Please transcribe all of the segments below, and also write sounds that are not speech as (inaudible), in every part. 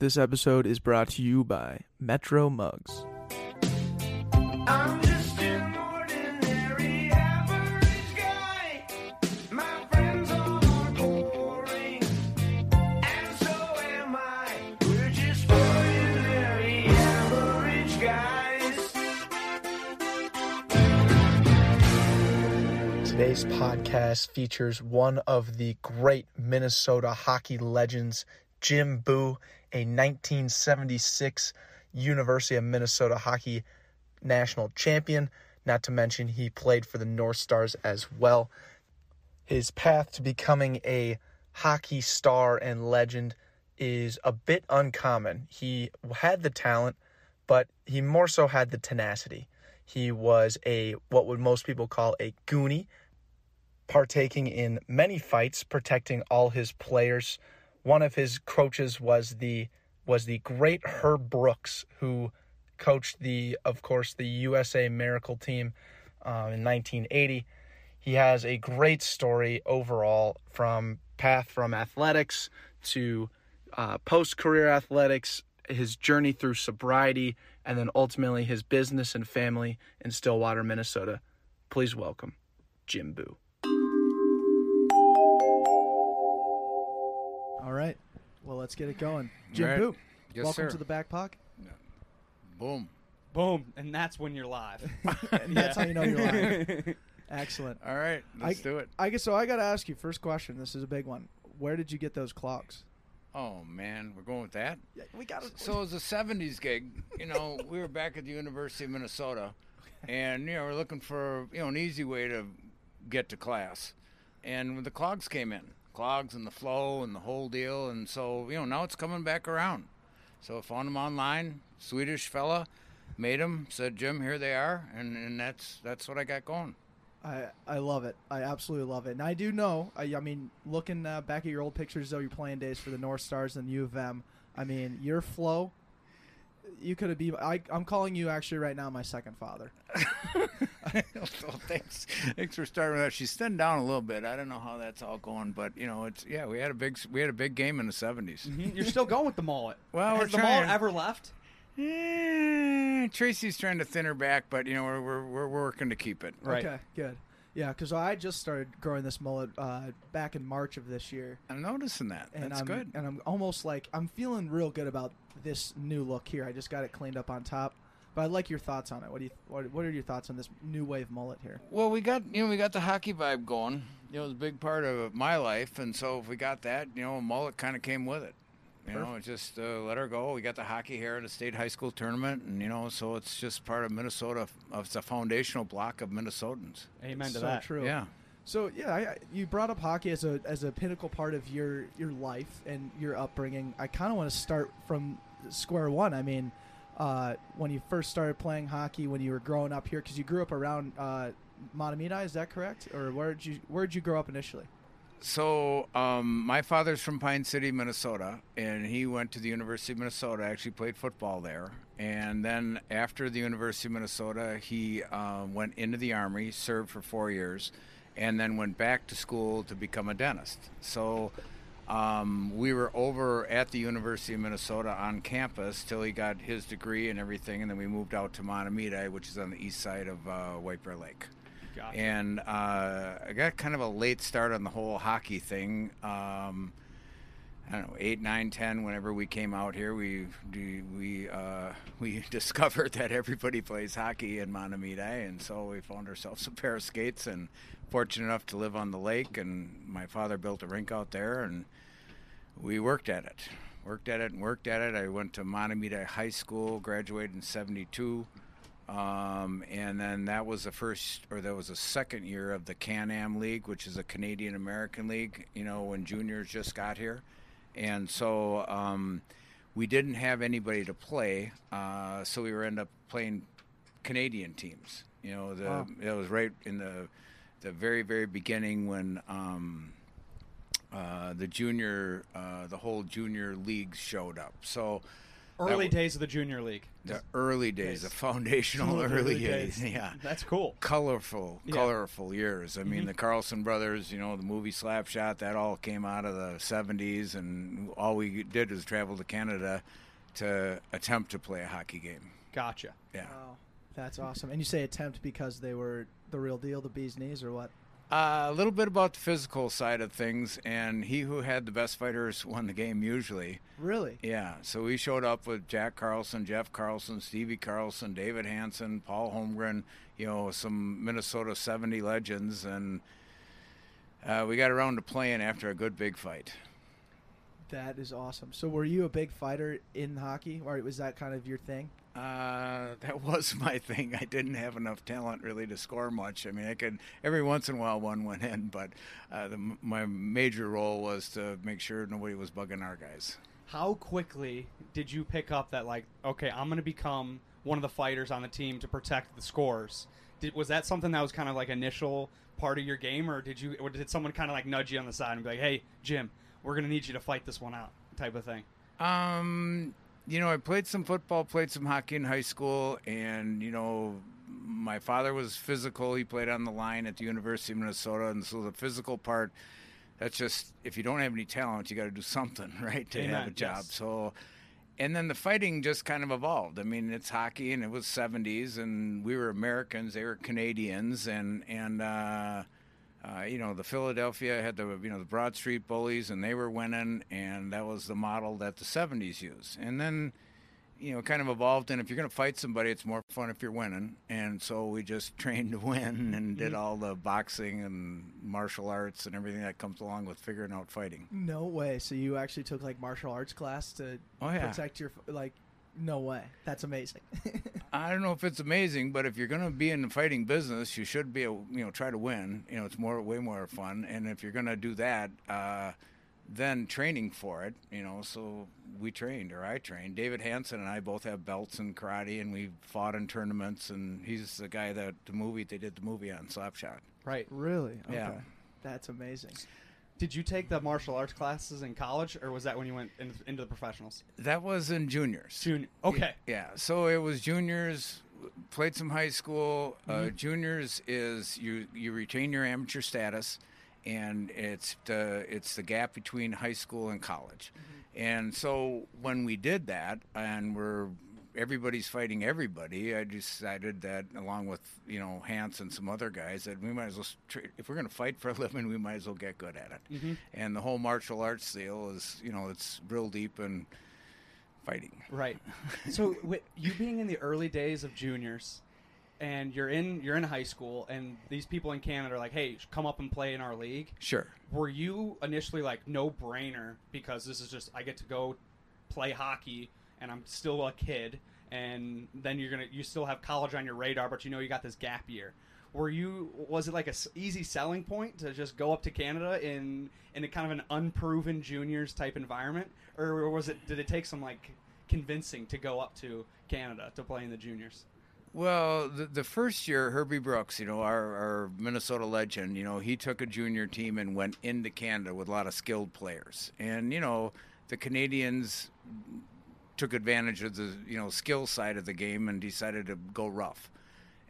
This episode is brought to you by Metro Mugs. I'm just an ordinary average guy. My friends all are boring, and so am I. We're just ordinary average guys. Today's podcast features one of the great Minnesota hockey legends, Jim Boo, a 1976 University of Minnesota hockey national champion. Not to mention, he played for the North Stars as well. His path to becoming a hockey star and legend is a bit uncommon. He had the talent, but he more so had the tenacity. He was a what would most people call a goonie, partaking in many fights, protecting all his players. One of his coaches was the was the great Herb Brooks, who coached the, of course, the USA Miracle team uh, in 1980. He has a great story overall from path from athletics to uh, post career athletics, his journey through sobriety, and then ultimately his business and family in Stillwater, Minnesota. Please welcome Jim Boo. All right. Well, let's get it going. Jim Right. Boo, Yes, welcome sir. to the back pocket. Boom. Boom, and that's when you're live. (laughs) And that's how you know you're live. (laughs) Excellent. All right, let's I, do it. I guess so. I got to ask you first question. This is a big one. Where did you get those clogs? Oh man, we're going with that. Yeah, we got So it was a '70s gig. You know, (laughs) we were back at the University of Minnesota, and you know we're looking for you know an easy way to get to class, and the clogs came in, clogs and the flow and the whole deal, and so you know now it's coming back around. So I found them online, Swedish fella, made them, said Jim, here they are, and and that's that's what I got going. I I love it. I absolutely love it. And I do know. I, I mean, looking uh, back at your old pictures of your playing days for the North Stars and U of M. I mean, your flow. You could have been. I, I'm calling you actually right now my second father. (laughs) well, thanks. Thanks for starting with that. She's thinned down a little bit. I don't know how that's all going, but you know, it's yeah. We had a big we had a big game in the 70s Mhm, you're still going with the mullet. (laughs) Well, Has we're the trying. mullet ever left? Eh, Tracy's trying to thin her back, but you know we're we're, we're working to keep it. Right. Okay, good. Yeah, because I just started growing this mullet uh, back in March of this year. I'm noticing that. and That's I'm, good. And I'm almost like I'm feeling real good about this new look here. I just got it cleaned up on top. But I'd like your thoughts on it. What do you what, what are your thoughts on this new wave mullet here? Well, we got you know we got the hockey vibe going. You know, it was a big part of my life, and so if we got that, you know, a mullet kind of came with it. You know, just uh, let her go. We got the hockey here at the state high school tournament, and you know, so it's just part of Minnesota. It's a foundational block of Minnesotans. Amen to so that. true. Yeah. So yeah, I, I- you brought up hockey as a as a pinnacle part of your your life and your upbringing. I kind of want to start from square one. I mean, uh, when you first started playing hockey, when you were growing up here, because you grew up around uh, Mahtomedi, is that correct? Or where did you where did you grow up initially? So um, my father's from Pine City, Minnesota, and he went to the University of Minnesota. Actually, played football there, and then after the University of Minnesota, he uh, went into the army, served for four years, and then went back to school to become a dentist. So. Um, we were over at the University of Minnesota on campus till he got his degree and everything, and then we moved out to Mahtomedi, which is on the east side of uh, White Bear Lake Gotcha. and uh, I got kind of a late start on the whole hockey thing. Um, I don't know, eight, nine, ten. Whenever we came out here, we we uh, we (laughs) discovered that everybody plays hockey in Mahtomedi, and so we found ourselves a pair of skates. And fortunate enough to live on the lake, and my father built a rink out there, and we worked at it, worked at it, and worked at it. I went to Mahtomedi High School, graduated in '72. Um, and then that was the first, or that was the second year of the Can Am League, which is a Canadian American League, you know, when juniors just got here. And so um, we didn't have anybody to play, uh, so we were end up playing Canadian teams. You know, the Wow. it was right in the the very very beginning when um, uh, the junior uh, the whole junior leagues showed up. So Early was- days of the junior league. The early days, the foundational the (laughs) early, early days. days. Yeah. That's cool. colorful, Yeah. colorful years. I mean, mm-hmm. the Carlson brothers, you know, the movie Slapshot, that all came out of the 70s, and all we did was travel to Canada to attempt to play a hockey game. Gotcha. Yeah. Wow, that's awesome. And you say attempt because they were the real deal, the bee's knees, or what? Uh, a little bit about the physical side of things, and he who had the best fighters won the game usually. Really? Yeah, so we showed up with Jack Carlson, Jeff Carlson, Stevie Carlson, David Hanson, Paul Holmgren, you know, some Minnesota 70 legends, and uh, we got around to playing after a good big fight. That is awesome. So, were you a big fighter in hockey, or was that kind of your thing? Uh, that (laughs) was my thing. I didn't have enough talent really to score much. I mean, I could every once in a while one went in, but uh, the, my major role was to make sure nobody was bugging our guys. How quickly did you pick up that like, okay, I'm going to become one of the fighters on the team to protect the scores? Did, was that something that was kind of like initial part of your game, or did you, or did someone kind of like nudge you on the side and be like, hey, Jim, we're going to need you to fight this one out, type of thing? Um, you know, I played some football, played some hockey in high school, and you know, my father was physical. He played on the line at the University of Minnesota, and so the physical part. That's just if you don't have any talent, you got to do something, (laughs) right, to have a job. yes. So, and then the fighting just kind of evolved. I mean, it's hockey, and it was '70s, and we were Americans, they were Canadians, and and. uh uh, you know, the Philadelphia had the you know the Broad Street Bullies, and they were winning, and that was the model that the '70s used. And then, you know, it kind of evolved. And if you're going to fight somebody, it's more fun if you're winning. And so we just (laughs) trained to win and did all the boxing and martial arts and everything that comes along with figuring out fighting. No way. So you actually took like martial arts class to Oh, yeah. protect your like. No way. That's amazing. (laughs) I don't know if it's amazing, but if you're going to be in the fighting business, you should be, a, you know, try to win. You know, it's more, way more fun. And if you're going to do that, uh, then training for it, you know. So we trained, or I trained. David Hanson and I both have belts in karate, and we fought in tournaments. And he's the guy that the movie they did the movie on Slapshot. Right. really? Okay. Yeah. That's amazing. Did you take the martial arts classes in college, or was that when you went in, into the professionals? That was in juniors. Junior. Okay. Yeah, so it was juniors. Played some high school. Uh, mm-hmm. juniors is you you retain your amateur status, and it's the it's the gap between high school and college. Mm-hmm. And so when we did that, and we're everybody's fighting everybody, I decided that along with you know Hans and some other guys that we might as well if we're going to fight for a (laughs) living, we might as well get good at it. Mm-hmm. And the whole martial arts deal is you know it's real deep and fighting. Right. (laughs) So you being in the early days of juniors, and you're in you're in high school, and these people in Canada are like, "Hey, come up and play in our league." Sure. Were you initially like no brainer because this is just I get to go play hockey and I'm still a kid, and then you're gonna you still have college on your radar, but you know you got this gap year. Were you was it like a s- easy selling point to just go up to Canada in in a kind of an unproven juniors type environment, or was it did it take some like convincing to go up to Canada to play in the juniors? Well, the, the first year, Herbie Brooks, you know, our, our Minnesota legend, you know, he took a junior team and went into Canada with a lot of skilled players. And, you know, the Canadians took advantage of the, you know, skill side of the game and decided to go rough.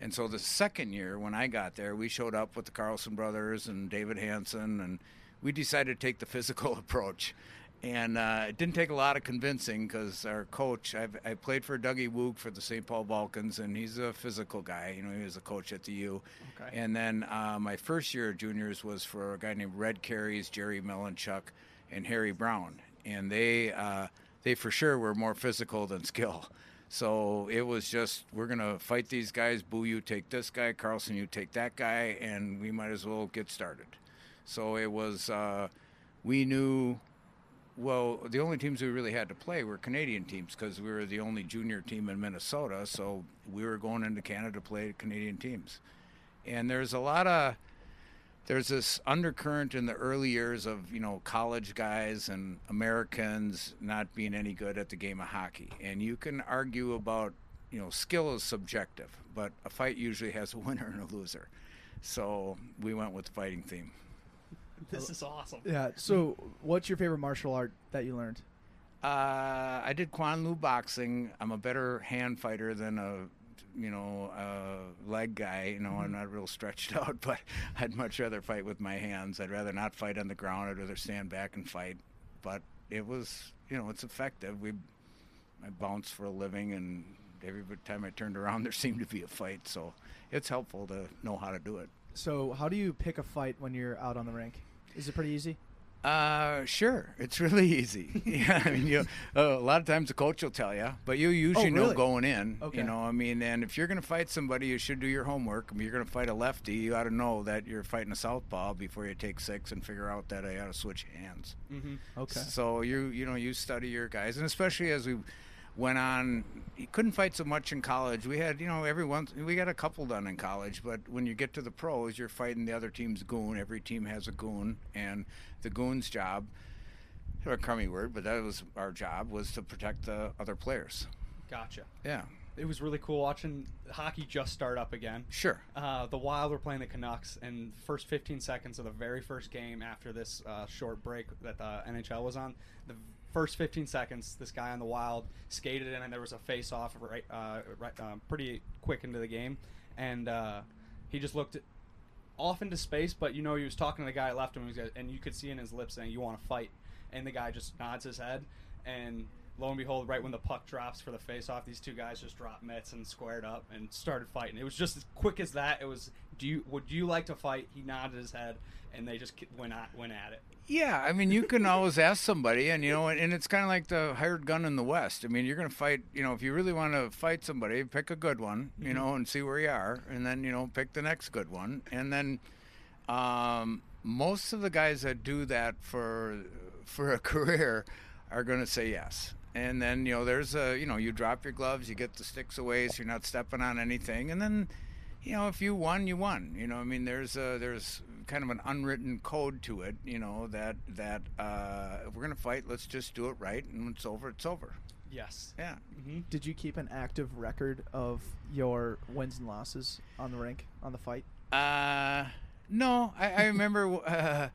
And so the second year, when I got there, we showed up with the Carlson brothers and David Hanson, and we decided to take the physical (laughs) approach. And uh, it didn't take a lot of convincing because our coach, I've, I played for Dougie Woog for the St. Paul Vulcans, and he's a physical guy. You know, he was a coach at the U. Okay. And then uh, my first year of juniors was for a guy named Red Carries, Jerry Melanchuk, and Harry Brown. And they, uh, they for sure were more physical than skill. So it was just, we're to fight these guys. Boo, you take this guy. Carlson, you take that guy. And we might as well get started. So it was, uh, we knew, well, the only teams we really had to play were Canadian teams because we were the only junior team in Minnesota. So we were going into Canada to play Canadian teams. And there's a lot of, there's this undercurrent in the early years of you know college guys and Americans not being any good at the game of hockey, and you can argue about you know skill is subjective, but a fight usually has a winner and a loser. So we went with the fighting theme. This is awesome. Yeah. So, what's your favorite martial art that you learned? Uh, I did Quan Lu boxing. I'm a better hand fighter than a, you know, a leg guy. You know, I'm mm-hmm. not real stretched (laughs) out, but I'd much rather fight with my hands. I'd rather not fight on the ground. I'd rather stand back and fight. But it was, you know, it's effective. We, I bounced for a living, and every time I turned around, (laughs) there seemed to be a fight. So it's helpful to know how to do it. So, how do you pick a fight when you're out on the rink? Is it pretty easy? Uh, sure. It's really (laughs) easy. (laughs) yeah, I mean, you uh, a lot of times the coach will tell you, but you usually know Oh, really? going in. Okay. You know, I mean, and if you're going to fight somebody, you should do your homework. I mean, you're going to fight a lefty, you ought to know that you're fighting a southpaw before you take six and figure out that I ought to switch hands. Mm-hmm. Okay. So you you know you study your guys, and especially as we went on, you couldn't fight so much in college. We had you know every once we got a couple done in college, but when you get to the pros, you're fighting the other team's goon. Every team has a goon, and the goon's job. A crummy word, but that was our job was to protect the other players. Gotcha. Yeah, It was really cool watching hockey just start up again. sure. Uh, the Wild were playing the Canucks, and first 15 seconds of the very first game after this uh, short break that the NHL was on, the first 15 seconds, this guy on the Wild skated in, and there was a face-off right, uh, right, uh, pretty quick into the game, and uh, he just looked off into space, but you know he was talking to the guy left him, and you could see in his lips saying, "You want to fight," and the guy just nods his head, and lo and behold, right when the puck drops for the face-off, these two guys just dropped mitts and squared up and started fighting. It was just as quick as that. It was, "Do you would you like to fight?" He nodded his head, and they just went at went at it. Yeah, I mean, you can always ask somebody, and you know, and, and it's kind of like the hired gun in the West. I mean, you're going to fight. You know, if you really want to fight somebody, pick a good one, you know, and see where you are, and then you know, pick the next good one, and then um, most of the guys that do that for for a (laughs) career are going to say yes. And then you know, there's a you know, you drop your gloves, you get the sticks away, so you're not stepping on anything, and then you know, if you won, you won. You know, I mean, there's a, there's kind of an unwritten code to it. You know that that uh, if we're gonna fight, let's just do it right, and when it's over, it's over. Yes. Yeah. hmm Did you keep an active record of your wins and losses on the rink on the fight? Uh, no, I, I (laughs) remember. Uh,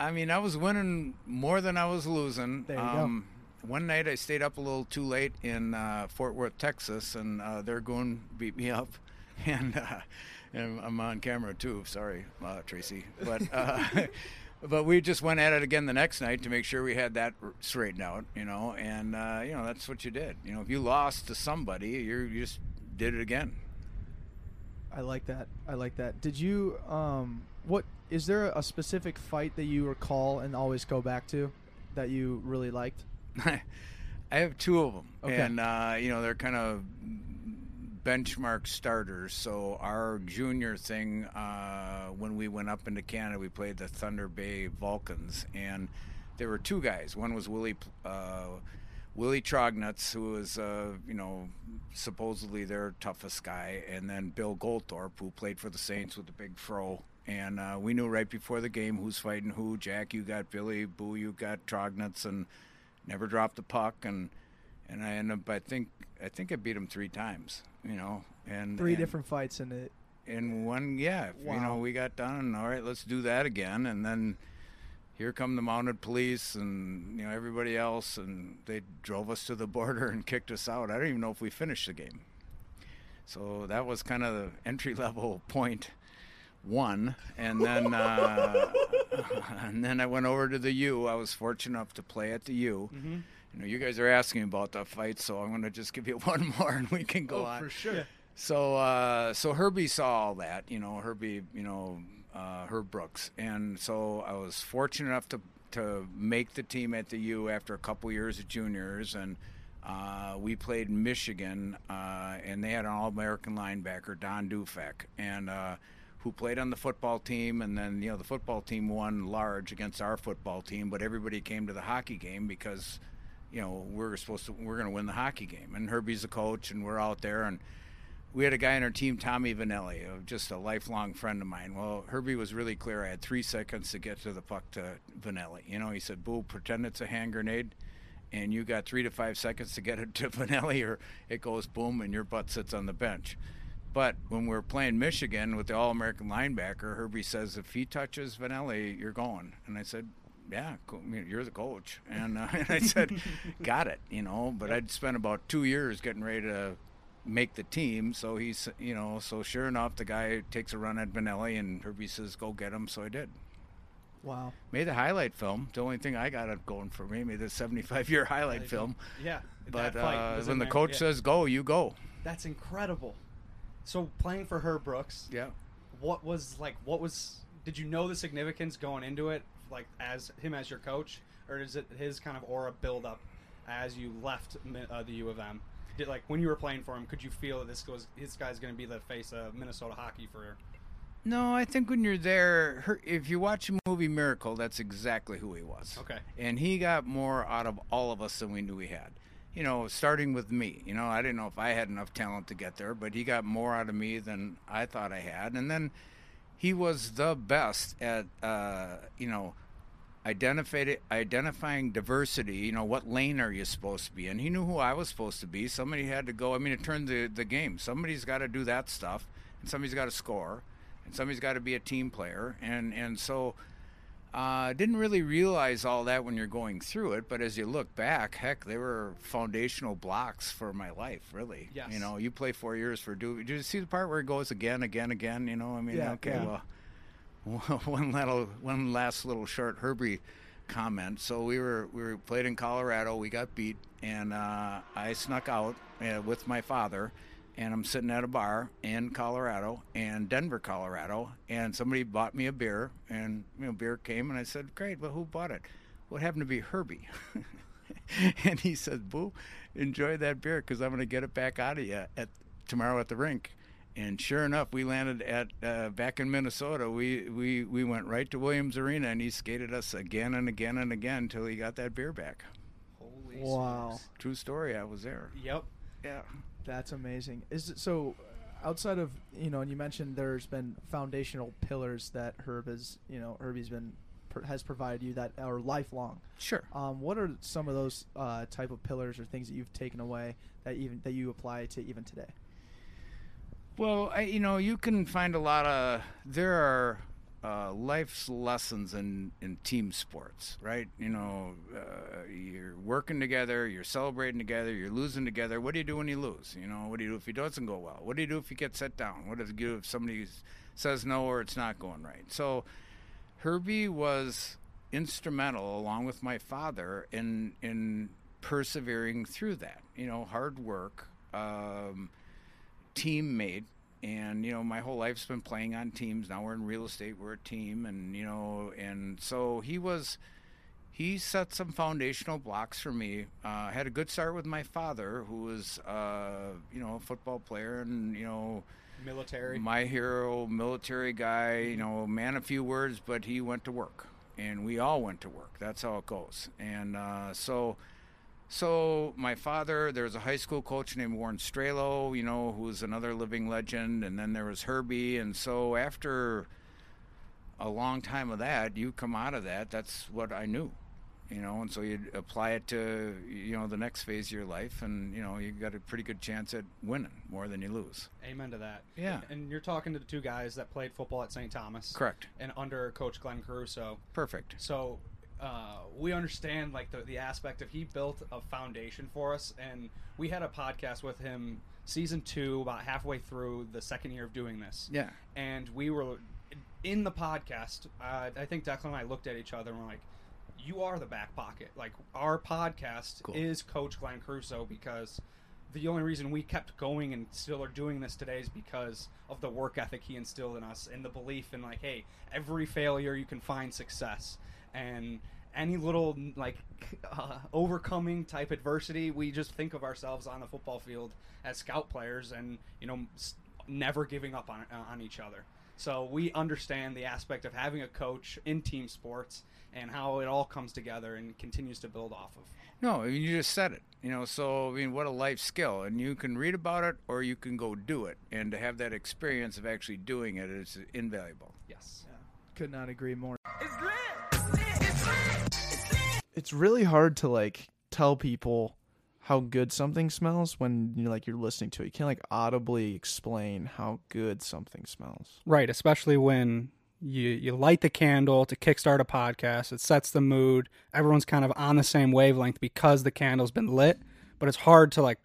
I mean, I was winning more than I was losing. There you go. um, One night I stayed up a little too late in uh, Fort Worth, Texas, and uh, their goon beat me up, (laughs) and, uh, and I'm on camera too. Sorry, uh, Tracy, but. Uh, (laughs) But we just went at it again the next night to make sure we had that straightened out, you know, and uh, you know that's what you did. You know, if you lost to somebody, you you just did it again. I like that. I like that. Did you um what is there a specific fight that you recall and always go back to that you really liked? (laughs) I have two of them, Okay. and uh, you know they're kind of benchmark starters. So our junior thing, uh, when we went up into Canada, we played the Thunder Bay Vulcans, and there were two guys. One was Willie. Uh, Willie Trognuts, who was, uh, you know, supposedly their toughest guy, and then Bill Goldthorpe, who played for the Saints with the big fro. And uh, we knew right before the game who's fighting who. Jack, you got Billy. Boo, you got Trognuts, and never dropped the puck. And and I ended up, I think, I think I beat him three times. You know, and Three and- different fights in it. in one yeah you know we got done and all right let's do that again and then here come the mounted police and you know everybody else and they drove us to the (laughs) border and kicked us out. I don't even know if we finished the game. So that was kind of the entry (laughs) level point one and then uh, (laughs) and then i went over to the u. I was fortunate enough to play at the u. Hmm you know you guys are asking about the fight so i'm going to just give you (laughs) one more and we can go Oh, on. sure. so uh, so Herbie saw all that, you know, Herbie, you know, uh, Herb Brooks, and so I was fortunate enough to to make the team at the U after a couple years of juniors, and uh, we played Michigan, uh, and they had an All-American linebacker, Don Dufek, and uh, who played on the football team, and then you know the football team won large against our football team, but everybody came to the hockey game because you know we're supposed to we're going to win the hockey game, and Herbie's the coach, and we're out there and we had a guy on our team, Tommy Vannelli, uh, just a lifelong friend of mine. Well, Herbie was really clear. I had three seconds to get to the puck to Vannelli. You know, he said, "Boo, pretend it's a hand grenade, and you got three to five seconds to get it to (laughs) Vannelli, or it goes boom, and your butt sits on the bench." But when we're playing Michigan with the All-American linebacker, Herbie says, "If he touches Vannelli, you're going." And I said, "Yeah, you're the coach." And, uh, (laughs) and I said, (laughs) "Got it," you know. But I'd spent about two years getting ready to make the team. So he's, you know, so sure enough, the guy takes a run at Vannelli and Herbie says, "Go get him." So I did. Wow. Made the highlight film. The only thing I got going for me. Made the 75 year highlight film. Yeah. But uh, when the there. coach Yeah. says go, you go. That's incredible. So playing for Herb Brooks, Yeah. what was like? What was? Did you know the significance going into it, like as him as your coach, or is it his kind of aura build up as you left uh, the U of M? Did like when you were playing for him, could you feel that this goes? This guy's going to be the face of Minnesota hockey for? No, I think when you're there, if you watch the movie Miracle, that's exactly who he was. Okay. And he got more out of all of us than we knew he had. You know, starting with me. You know, I didn't know if I had enough talent to get there, but he got more out of me than I thought I had. And then he was the best at, uh, you know, identified, identifying diversity. You know, what lane are you supposed to be in? He knew who I was supposed to be. Somebody had to go. I mean, it turned the, the game. Somebody's got to do that stuff, and somebody's got to score, and somebody's got to be a team player. And, and so uh, didn't really realize all that when you're going through it, but as you look back, heck, they were foundational blocks for my life, really. Yes. You know, you play four years for do. Did you see the part where it goes again, again, again? You know, I mean, Yeah, okay, yeah. well, (laughs) one little, one last little short Herbie comment. So we were we were played in Colorado. We got beat, and uh, I snuck out uh, with my father. And I'm sitting at a bar in Colorado, and Denver, Colorado, and somebody bought me a beer, and you know, beer came, and I said, "Great, but who bought it? What happened to be Herbie?" (laughs) and he said, "Boo, enjoy that beer, because I'm going to get it back out of you at tomorrow at the rink." And sure enough, we landed at uh, back in Minnesota. We, we we went right to Williams Arena, and he skated us again and again and again until he got that beer back. Holy Wow. smokes. True story. I was there. Yep. Yeah. That's amazing. Is it so? Outside of you know, and you mentioned there's been foundational pillars that Herb has you know Herbie's been has provided you that are lifelong. Sure. Um, what are some of those uh, type of pillars or things that you've taken away that even that you apply to even today? Well, I, you know, you can find a lot of there are uh, life's lessons in in team sports, right? You know, uh, you're working together, you're celebrating together, you're losing together. What do you do when you lose? You know, what do you do if it doesn't go well? What do you do if you get set down? What do you do if somebody says no or it's not going right? So, Herbie was instrumental, along with my father, in in persevering through that. You know, hard work. Um, teammate and you know my whole life's been playing on teams. Now we're in real estate we're a team and you know and so he was he set some foundational blocks for me. Uh, had a good start with my father who was uh, you know a football player and you know Military. my hero military guy you know man a few words but he went to work and we all went to work. That's how it goes. And uh, so so my father, there was a high school coach named Warren Strelow, you know, who was another living legend, and then there was Herbie, and so after a long time of that, you come out of that. That's what I knew, you know, and so you apply it to you know the next phase of your life, and you know you got a pretty good chance at winning more than you lose. Amen to that. Yeah. And you're talking to the two guys that played football at St. Thomas. Correct. And under Coach Glenn Caruso. Perfect. So uh, we understand like the, the aspect of he built a foundation for us, and we had a podcast with him season two, about halfway through the second year of doing this. Yeah. And we were in the podcast. Uh, I think Declan and I looked at each other and we're like, "You are the back pocket. Like our podcast Cool. is Coach Glenn Caruso because." The only reason we kept going and still are doing this today is because of the work ethic he instilled in us and the belief in like, hey, every failure you can find success and any little like (laughs) uh, overcoming type adversity we just think of ourselves on the football field as scout players and you know never giving up on uh, on each other so we understand the aspect of having a coach in team sports and how it all comes together and continues to build off of No, I mean, you just said it. You know, so I mean, what a life skill, and you can read about it or you can go do it, and to have that experience of actually doing it is invaluable. yes Could not agree more. It's really hard to like tell people how good something smells when you're like you're listening to it. You can't like audibly explain how good something smells. Right, especially when You you light the candle to kickstart a podcast. It sets the mood. Everyone's kind of on the same wavelength because the candle's been lit. But it's hard to like,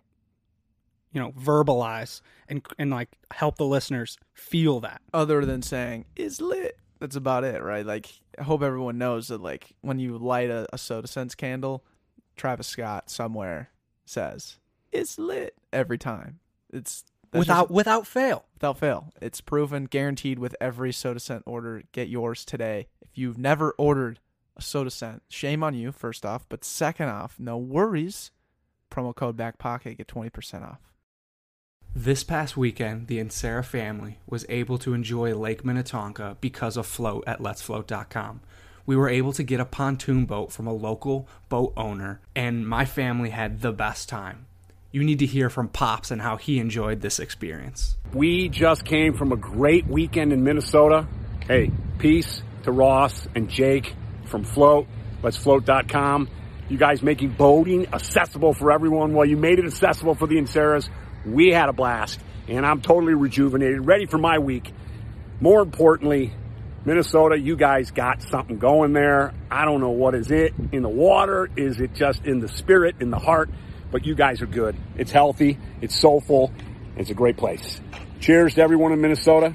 you know, verbalize and and like help the listeners feel that. Other than saying is lit, that's about it, right? Like I hope everyone knows that like when you light a, a Sota Scents candle, Travis Scott somewhere says it's lit every time. It's without just- without fail. without fail. It's proven, guaranteed with every Sota Scent order. Get yours today. If you've never ordered a Sota Scent, shame on you, first off. But second off, no worries. Promo code back pocket, get 20% off. This past weekend, the Ansara family was able to enjoy Lake Minnetonka because of Float at letsfloat.com. We were able to get a pontoon boat from a local boat owner, and my family had the best time. You need to hear from Pops and how he enjoyed this experience. We just came from a great weekend in Minnesota. Hey, peace to Ross and Jake from Float. Let's float.com. You guys making boating accessible for everyone. Well, you made it accessible for the Inseras. We had a blast and I'm totally rejuvenated, ready for my week. More importantly, Minnesota, you guys got something going there. I don't know what is it in the water. Is it just in the spirit, in the heart? But you guys are good. It's healthy. It's soulful. It's a great place. Cheers to everyone in Minnesota.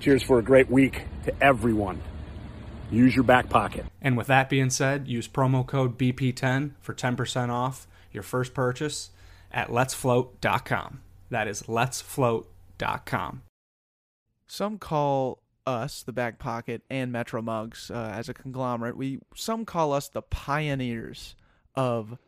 Cheers for a great week to everyone. Use your back pocket. And with that being said, use promo code BP10 for 10% off your first purchase at letsfloat.com. That is letsfloat.com. Some call us, the back pocket, and Metro Mugs uh, as a conglomerate. We Some call us the pioneers of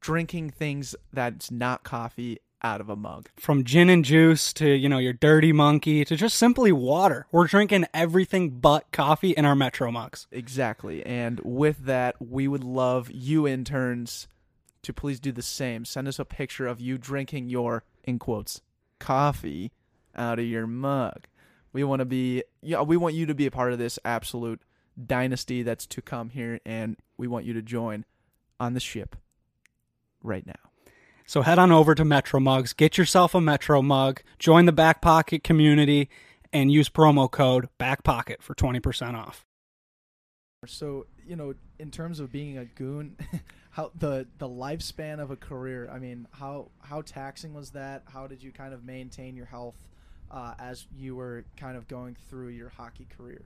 drinking things that's not coffee out of a mug. From gin and juice to, you know, your dirty monkey to just simply water. We're drinking everything but coffee in our Metro mugs. Exactly. And with that, we would love you interns to please do the same. Send us a picture of you drinking your, in quotes, coffee out of your mug. We want to be, yeah, we want you to be a part of this absolute dynasty that's to come here, and we want you to join on the ship right now. So head on over to Metro Mugs, get yourself a Metro mug, join the Back Pocket community, and use promo code BACKPOCKET for 20% off. So you know, in terms of being a goon, (laughs) how the the lifespan of a career. I mean, how how taxing was that? How did you kind of maintain your health uh, as you were kind of going through your hockey career?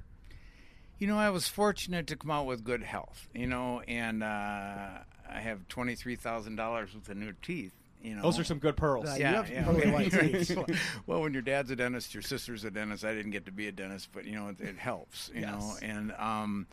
You know, I was fortunate to come out with good health. You know, and uh, I have twenty three thousand dollars with the new teeth. You know, Those are some good pearls. Uh, you yeah, have yeah. (laughs) white teeth. well, when your dad's a dentist, your sister's a dentist. I didn't get to be a dentist, but you know, it, it helps. You know, and um,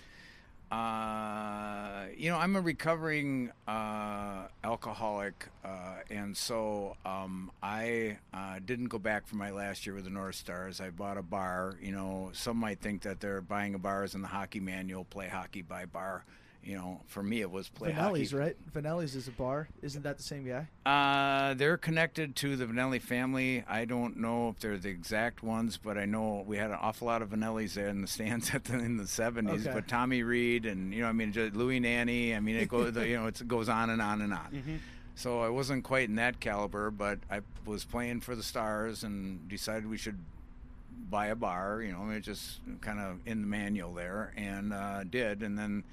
uh, you know, I'm a recovering uh, alcoholic, uh, and so um, I uh, didn't go back for my last year with the North Stars. I bought a bar. You know, some might think that they're buying a bar as in the hockey manual, play hockey, by bar. You know, for me, it was play hockey. Vanelli's, right? Vanelli's is a bar. Isn't that the same guy? Uh, they're connected to the Vanelli family. I don't know if they're the exact ones, but I know we had an awful lot of Vanellis there in the stands (laughs) at the, in the seventies. Okay. But Tommy Reid and you know, I mean, Louis Nanne. I mean, it goes, you know, it goes on and on and on. So I wasn't quite in that caliber, but I was playing for the Stars and decided we should buy a bar. You know, it just kind of in the manual there, and uh, did, and then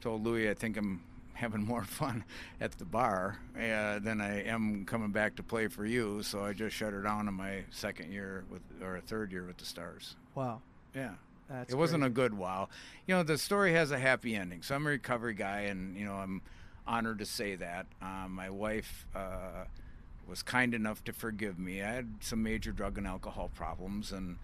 told Louis I think I'm having more (laughs) fun at the bar uh, than I am coming back to play for you. So I just shut her down in my second year with or third year with the Stars. Wow, Yeah. that's it wasn't a good while. You know, the story has a happy ending. So I'm a recovery guy, and you know, I'm honored to say that. Um, my wife uh, was kind enough to forgive me. I had some major drug and alcohol problems, and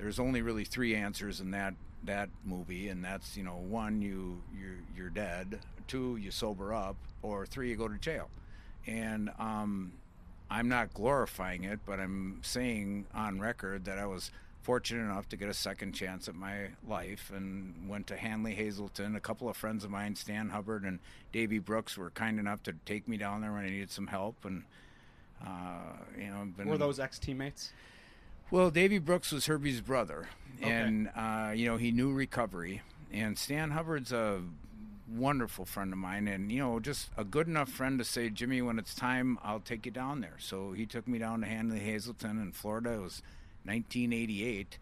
there's only really three answers in that that movie, and that's you know, one, you you're, you're dead. Two, you sober up, or three, you go to jail. And um, I'm not glorifying it, but I'm saying on record that I was fortunate enough to get a second chance at my life and went to Hanley Hazelden A couple of friends of mine, Stan Hubbard and Davy Brooks, were kind enough to take me down there when I needed some help. And uh, you know, been Were those ex teammates? Well, Davy Brooks was Herbie's brother, and uh, you know he knew recovery. And Stan Hubbard's a wonderful friend of mine, and you know just a good enough friend to say, Jimmy, when it's time, I'll take you down there. So he took me down to Hanley Hazelden in Florida. It was 1988,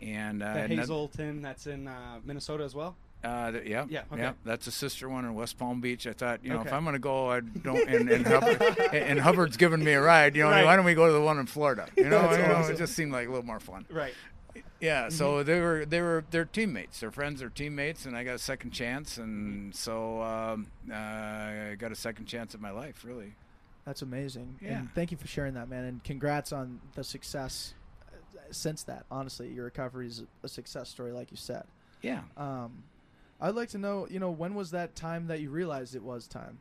And uh, Hazelden, that's in uh, Minnesota as well. Uh, th- yeah, Yeah, okay. yeah. That's a sister one in West Palm Beach. I thought, you know, if I'm going to go, I don't. And, and, Hubbard, (laughs) and Hubbard's giving me a ride. You know, Right. why don't we go to the one in Florida? You know, (laughs) you know, awesome. it just seemed like a little more fun. Right. Yeah, Mm-hmm. so they were they were they're teammates. They're friends. They're teammates, and I got a second chance, and so um, uh, I got a second chance at my life. Really. That's amazing. Yeah. And thank you for sharing that, man. And congrats on the success uh, since that. Honestly, your recovery is a success story, like you said. Yeah. Um, I'd like to know, you know, when was that time that you realized it was time?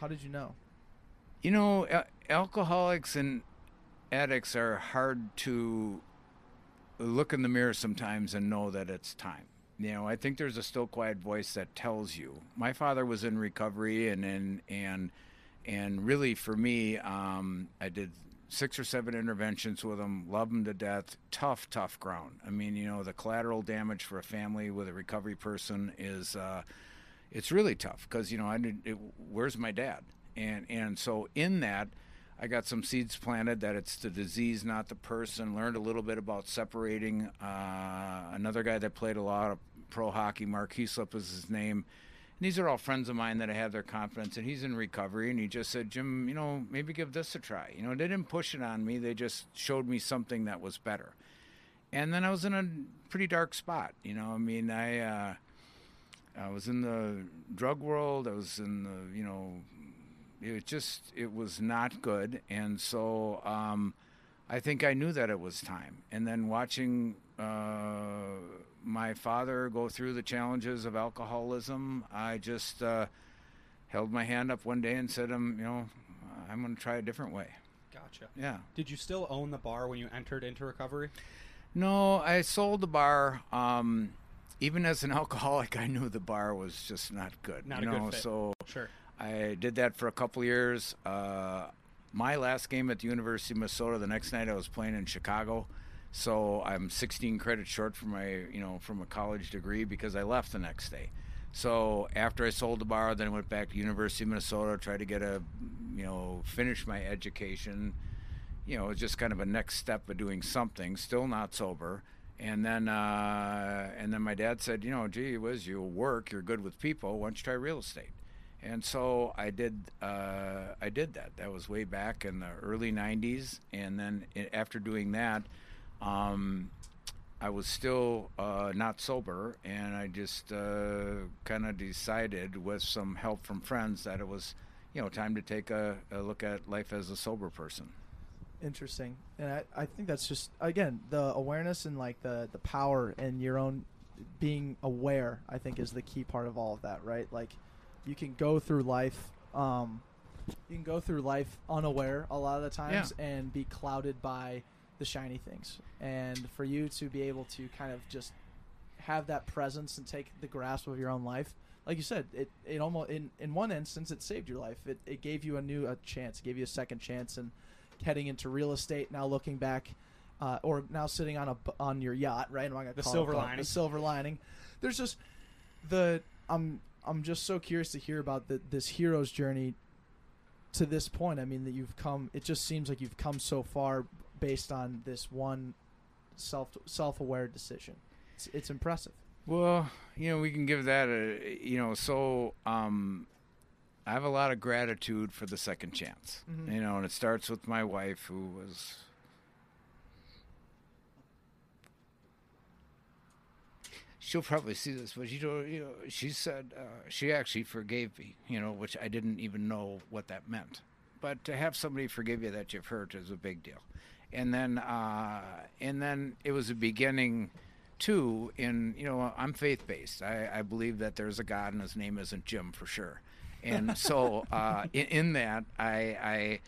How did you know? You know, al- alcoholics and addicts are hard to look in the mirror sometimes and know that it's time. You know, I think there's a still quiet voice that tells you. My father was in recovery, and and and and really for me, um, I did six or seven interventions with him. Love him to death. Tough, tough ground. I mean, you know, the collateral damage for a family with a recovery person is. Uh, it's really tough because you know I did, it, where's my dad and and so in that I got some seeds planted that it's the disease not the person learned a little bit about separating uh, another guy that played a lot of pro hockey Mark Heaslip is his name these are all friends of mine that I have their confidence and he's in recovery and he just said Jim you know maybe give this a try you know they didn't push it on me they just showed me something that was better and then I was in a pretty dark spot you know I mean I uh, I was in the drug world. I was in the, you know, it just it was not good, and so um, I think I knew that it was time. And then watching uh, my father go through the challenges of alcoholism, I just uh, held my hand up one day and said, "I'm, you know, I'm going to try a different way." Gotcha. Yeah. Did you still own the bar when you entered into recovery? No, I sold the bar. Um, even as an (laughs) alcoholic, I knew the bar was just not good. Not you a good fit. So Sure. I did that for a couple years. Uh, my last game at the University of Minnesota, the next night I was playing in Chicago. So I'm 16 credits short from my, you know, from a college degree because I left the next day. So after I sold the bar, then I went back to University of Minnesota, tried to get a, you know, finish my education. You know, it was just kind of a next step of doing something. Still not sober. And then, uh, and then my dad said, you know, gee whiz, you work, you're good with people. Why don't you try real estate? And so I did. Uh, I did that. That was way back in the early '90s. And then after doing that, um, I was still uh, not sober, and I just uh, kind of decided, with some help from friends, that it was, you know, time to take a, a look at life as a sober person. Interesting. And I, I think that's just again the awareness and like the the power and your own being aware. I think is the key part of all of that, right? Like you can go through life. Um, you can go through life unaware a lot of the times and be clouded by the shiny things. And for you to be able to kind of just have that presence and take the grasp of your own life, like you said, it, it almost in, in one instance it saved your life. It, it gave you a new a chance, it gave you a second chance, and heading into real estate now, looking back, uh, or now sitting on a on your yacht, right? Not gonna The silver it lining. The silver lining. There's just the I'm I'm just so curious to hear about the, this hero's journey to this point. I mean that you've come. It just seems like you've come so far based on this one self self aware decision. It's, it's impressive. Well, you know, we can give that a, you know, so um, I have a lot of gratitude for the second chance. Mhm. You know, and it starts with my wife, who was. She'll probably see this, but you know, you know she said uh, she actually forgave me. You know, which I didn't even know what that meant. But to have somebody forgive you that you've hurt is a big deal. And then, uh, and then it was a beginning too in you know i'm faith based I, I believe that there's a god and his name isn't jim for sure. And so (laughs) uh, in, in that I, I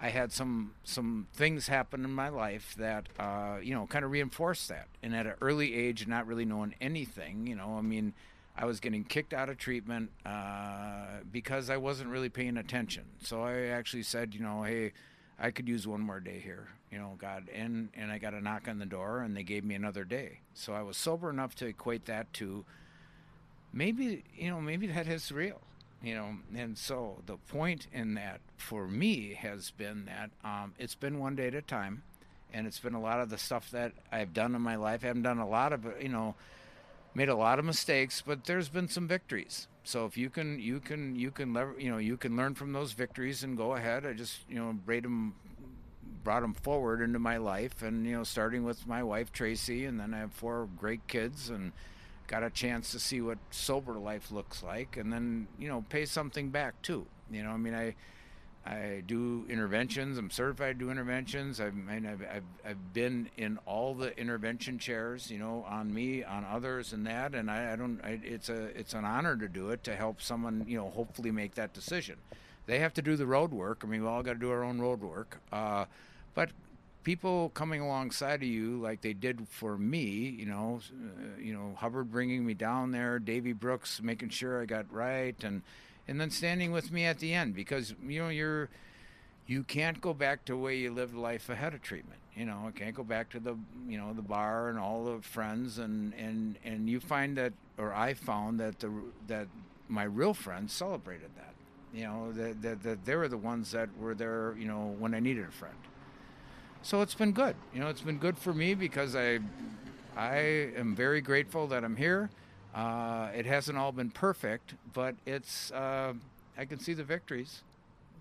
i had some some things happen in my life that uh, you know kind of reinforced that. And at an early age not really knowing anything you know i mean i was getting kicked out of treatment uh, because i wasn't really paying attention. So i actually said you know hey I could use one more day here, you know, God. And and I got a knock on the door, and they gave me another day. So I was sober enough to equate that to maybe, you know, maybe that is real, you know. And so the point in that for me has been that um, it's been one day at a time, and it's been a lot of the stuff that I've done in my life. I haven't done a lot of you know, made a lot of mistakes, but there's been some victories. So if you can, you can, you can, lever, you know, you can learn from those victories and go ahead. I just, you know, rate them, brought them forward into my life, and you know, starting with my wife Tracy, and then I have four great kids, and got a chance to see what sober life looks like, and then you know, pay something back too. You know, I mean, I. I do interventions. I'm certified to do interventions. I've, I've, I've, I've been in all the intervention chairs, you know, on me, on others, and that. And I, I don't. I, it's a it's an honor to do it to help someone, you know, hopefully make that decision. They have to do the road work. I mean, we all got to do our own road work. Uh, but people coming alongside of you, like they did for me, you know, uh, you know, Hubbard bringing me down there, Davy Brooks making sure I got right, and and then standing with me at the end because you know you're you can't go back to the way you lived life ahead of treatment. You know, I can't go back to the you know the bar and all the friends and and and you find that or I found that the that my real friends celebrated that. You know, that that, that they were the ones that were there. You know, when I needed a friend. So it's been good. You know, it's been good for me because I I am very grateful that I'm here. Uh, it hasn't all been perfect, but it's uh, I can see the victories.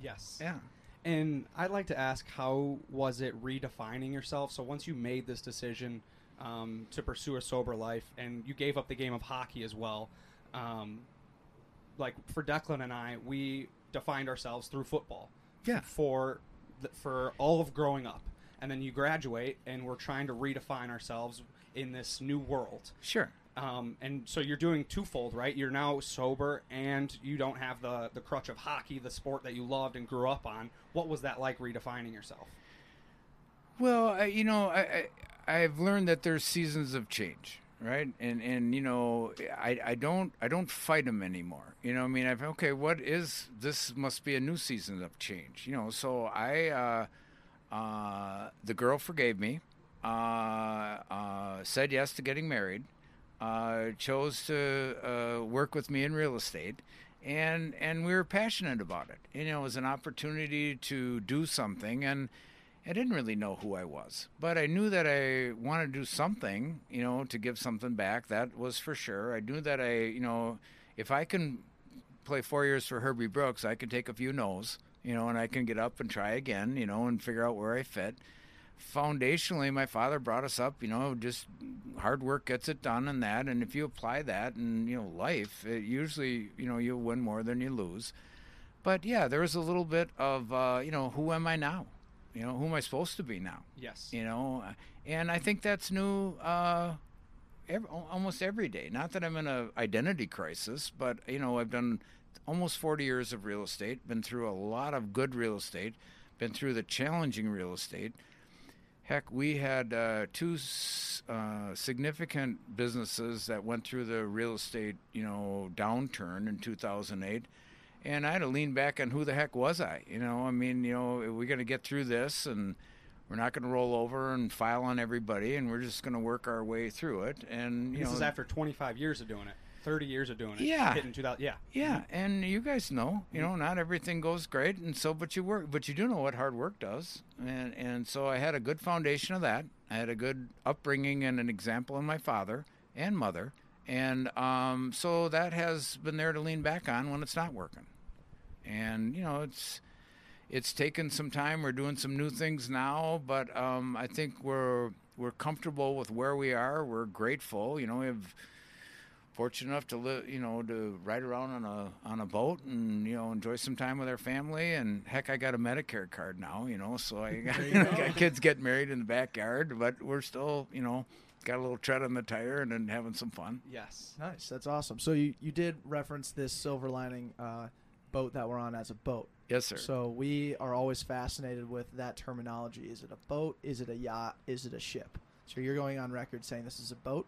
Yes. Yeah. And I'd like to ask, how was it redefining yourself? So once you made this decision um, to pursue a sober life, and you gave up the game of hockey as well, um, like for Declan and I, we defined ourselves through football. Yeah. For th- for all of growing up, and then you graduate, and we're trying to redefine ourselves in this new world. Sure. Um, and so you're doing twofold, right? You're now sober, and you don't have the the crutch of hockey, the sport that you loved and grew up on. What was that like redefining yourself? Well, I, you know, I, I I've learned that there's seasons of change, right? And and you know, I I don't I don't fight them anymore. You know, I mean, I've okay, what is this? Must be a new season of change. You know, so I uh, uh, the girl forgave me, uh, uh, said yes to getting married, uh, chose to uh, work with me in real estate. And, and we were passionate about it. You know, it was an opportunity to do something, and I didn't really know who I was, but I knew that I wanted to do something, you know, to give something back. That was for sure. I knew that I, you know, if I can play four years for Herbie Brooks, I can take a few no's, you know, and I can get up and try again, you know, and figure out where I fit. Foundationally, my father brought us up, you know, just hard work gets it done and that. And if you apply that in, you know, life, it usually, you know, you'll win more than you lose. But yeah, there was a little bit of, uh, you know, who am I now? You know, who am I supposed to be now? Yes. You know, and I think that's new uh, every, almost every day. Not that I'm in a identity crisis, but you know, I've done almost 40 years of real estate, been through a lot of good real estate, been through the challenging real estate. Heck, we had uh, two s- uh, significant businesses that went through the real estate, you know, downturn in 2008 and I had to lean back on who the heck was I? You know, I mean, you know, we're going to get through this, and we're not going to roll over and file on everybody, and we're just going to work our way through it. And you this know, is after 25 years of doing it, 30 years of doing it. Yeah. Hitting 2000. Yeah. yeah, and you guys know, you know, not everything goes great, and so, but you work, but you do know what hard work does, and and so I had a good foundation of that. I had a good upbringing and an example in my father and mother, and um, so that has been there to lean back on when it's not working. And you know, it's it's taken some time. We're doing some new things now, but um, I think we're we're comfortable with where we are. We're grateful. You know, we have fortunate enough to live, you know, to ride around on a on a boat and you know enjoy some time with our family. And heck, I got a Medicare card now, you know, so I got, (laughs) got kids getting married in the backyard, but we're still, you know, got a little tread on the tire and then having some fun. Yes. Nice. That's awesome. So you, you did reference this silver lining uh, boat that we're on as a boat. Yes, sir. So we are always fascinated with that terminology. Is it a boat? Is it a yacht? Is it a ship? So you're going on record saying this is a boat.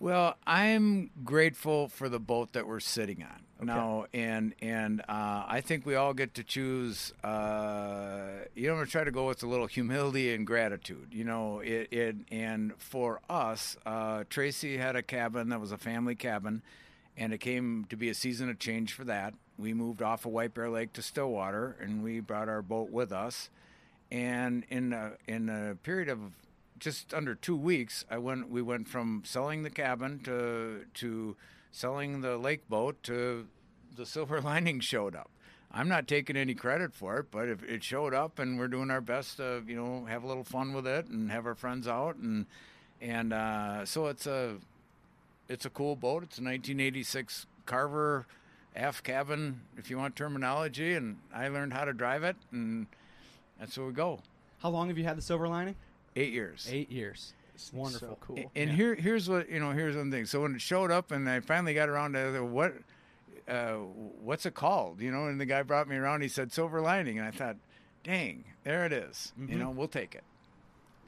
Well, I'm grateful for the boat that we're sitting on Okay. now, and and uh, I think we all get to choose. Uh, you know, try to go with a little humility and gratitude. You know, it, it and for us, uh, Tracy had a cabin that was a family cabin, and it came to be a season of change for that. We moved off of White Bear Lake to Stillwater, and we brought our boat with us. and in a, in a period of just under two weeks, I went. We went from selling the cabin to to selling the lake boat to the silver (laughs) lining showed up. I'm not taking any credit for it, but if it showed up, and we're doing our best to you know have a little fun with it and have our friends out and and uh, so it's a it's a cool boat. It's a 1986 Carver aft cabin, if you want terminology, and I learned how to drive it, and that's where we go. How long have you had the silver lining? Eight years. Eight years. It's Wonderful. So cool. And Yeah. here, here's what you know. Here's one thing. So when it showed up, and I finally got around to what, uh, what's it called? You know, and the guy brought me around. He said silver lining, and I thought, dang, there it is. You Mhm. know, we'll take it.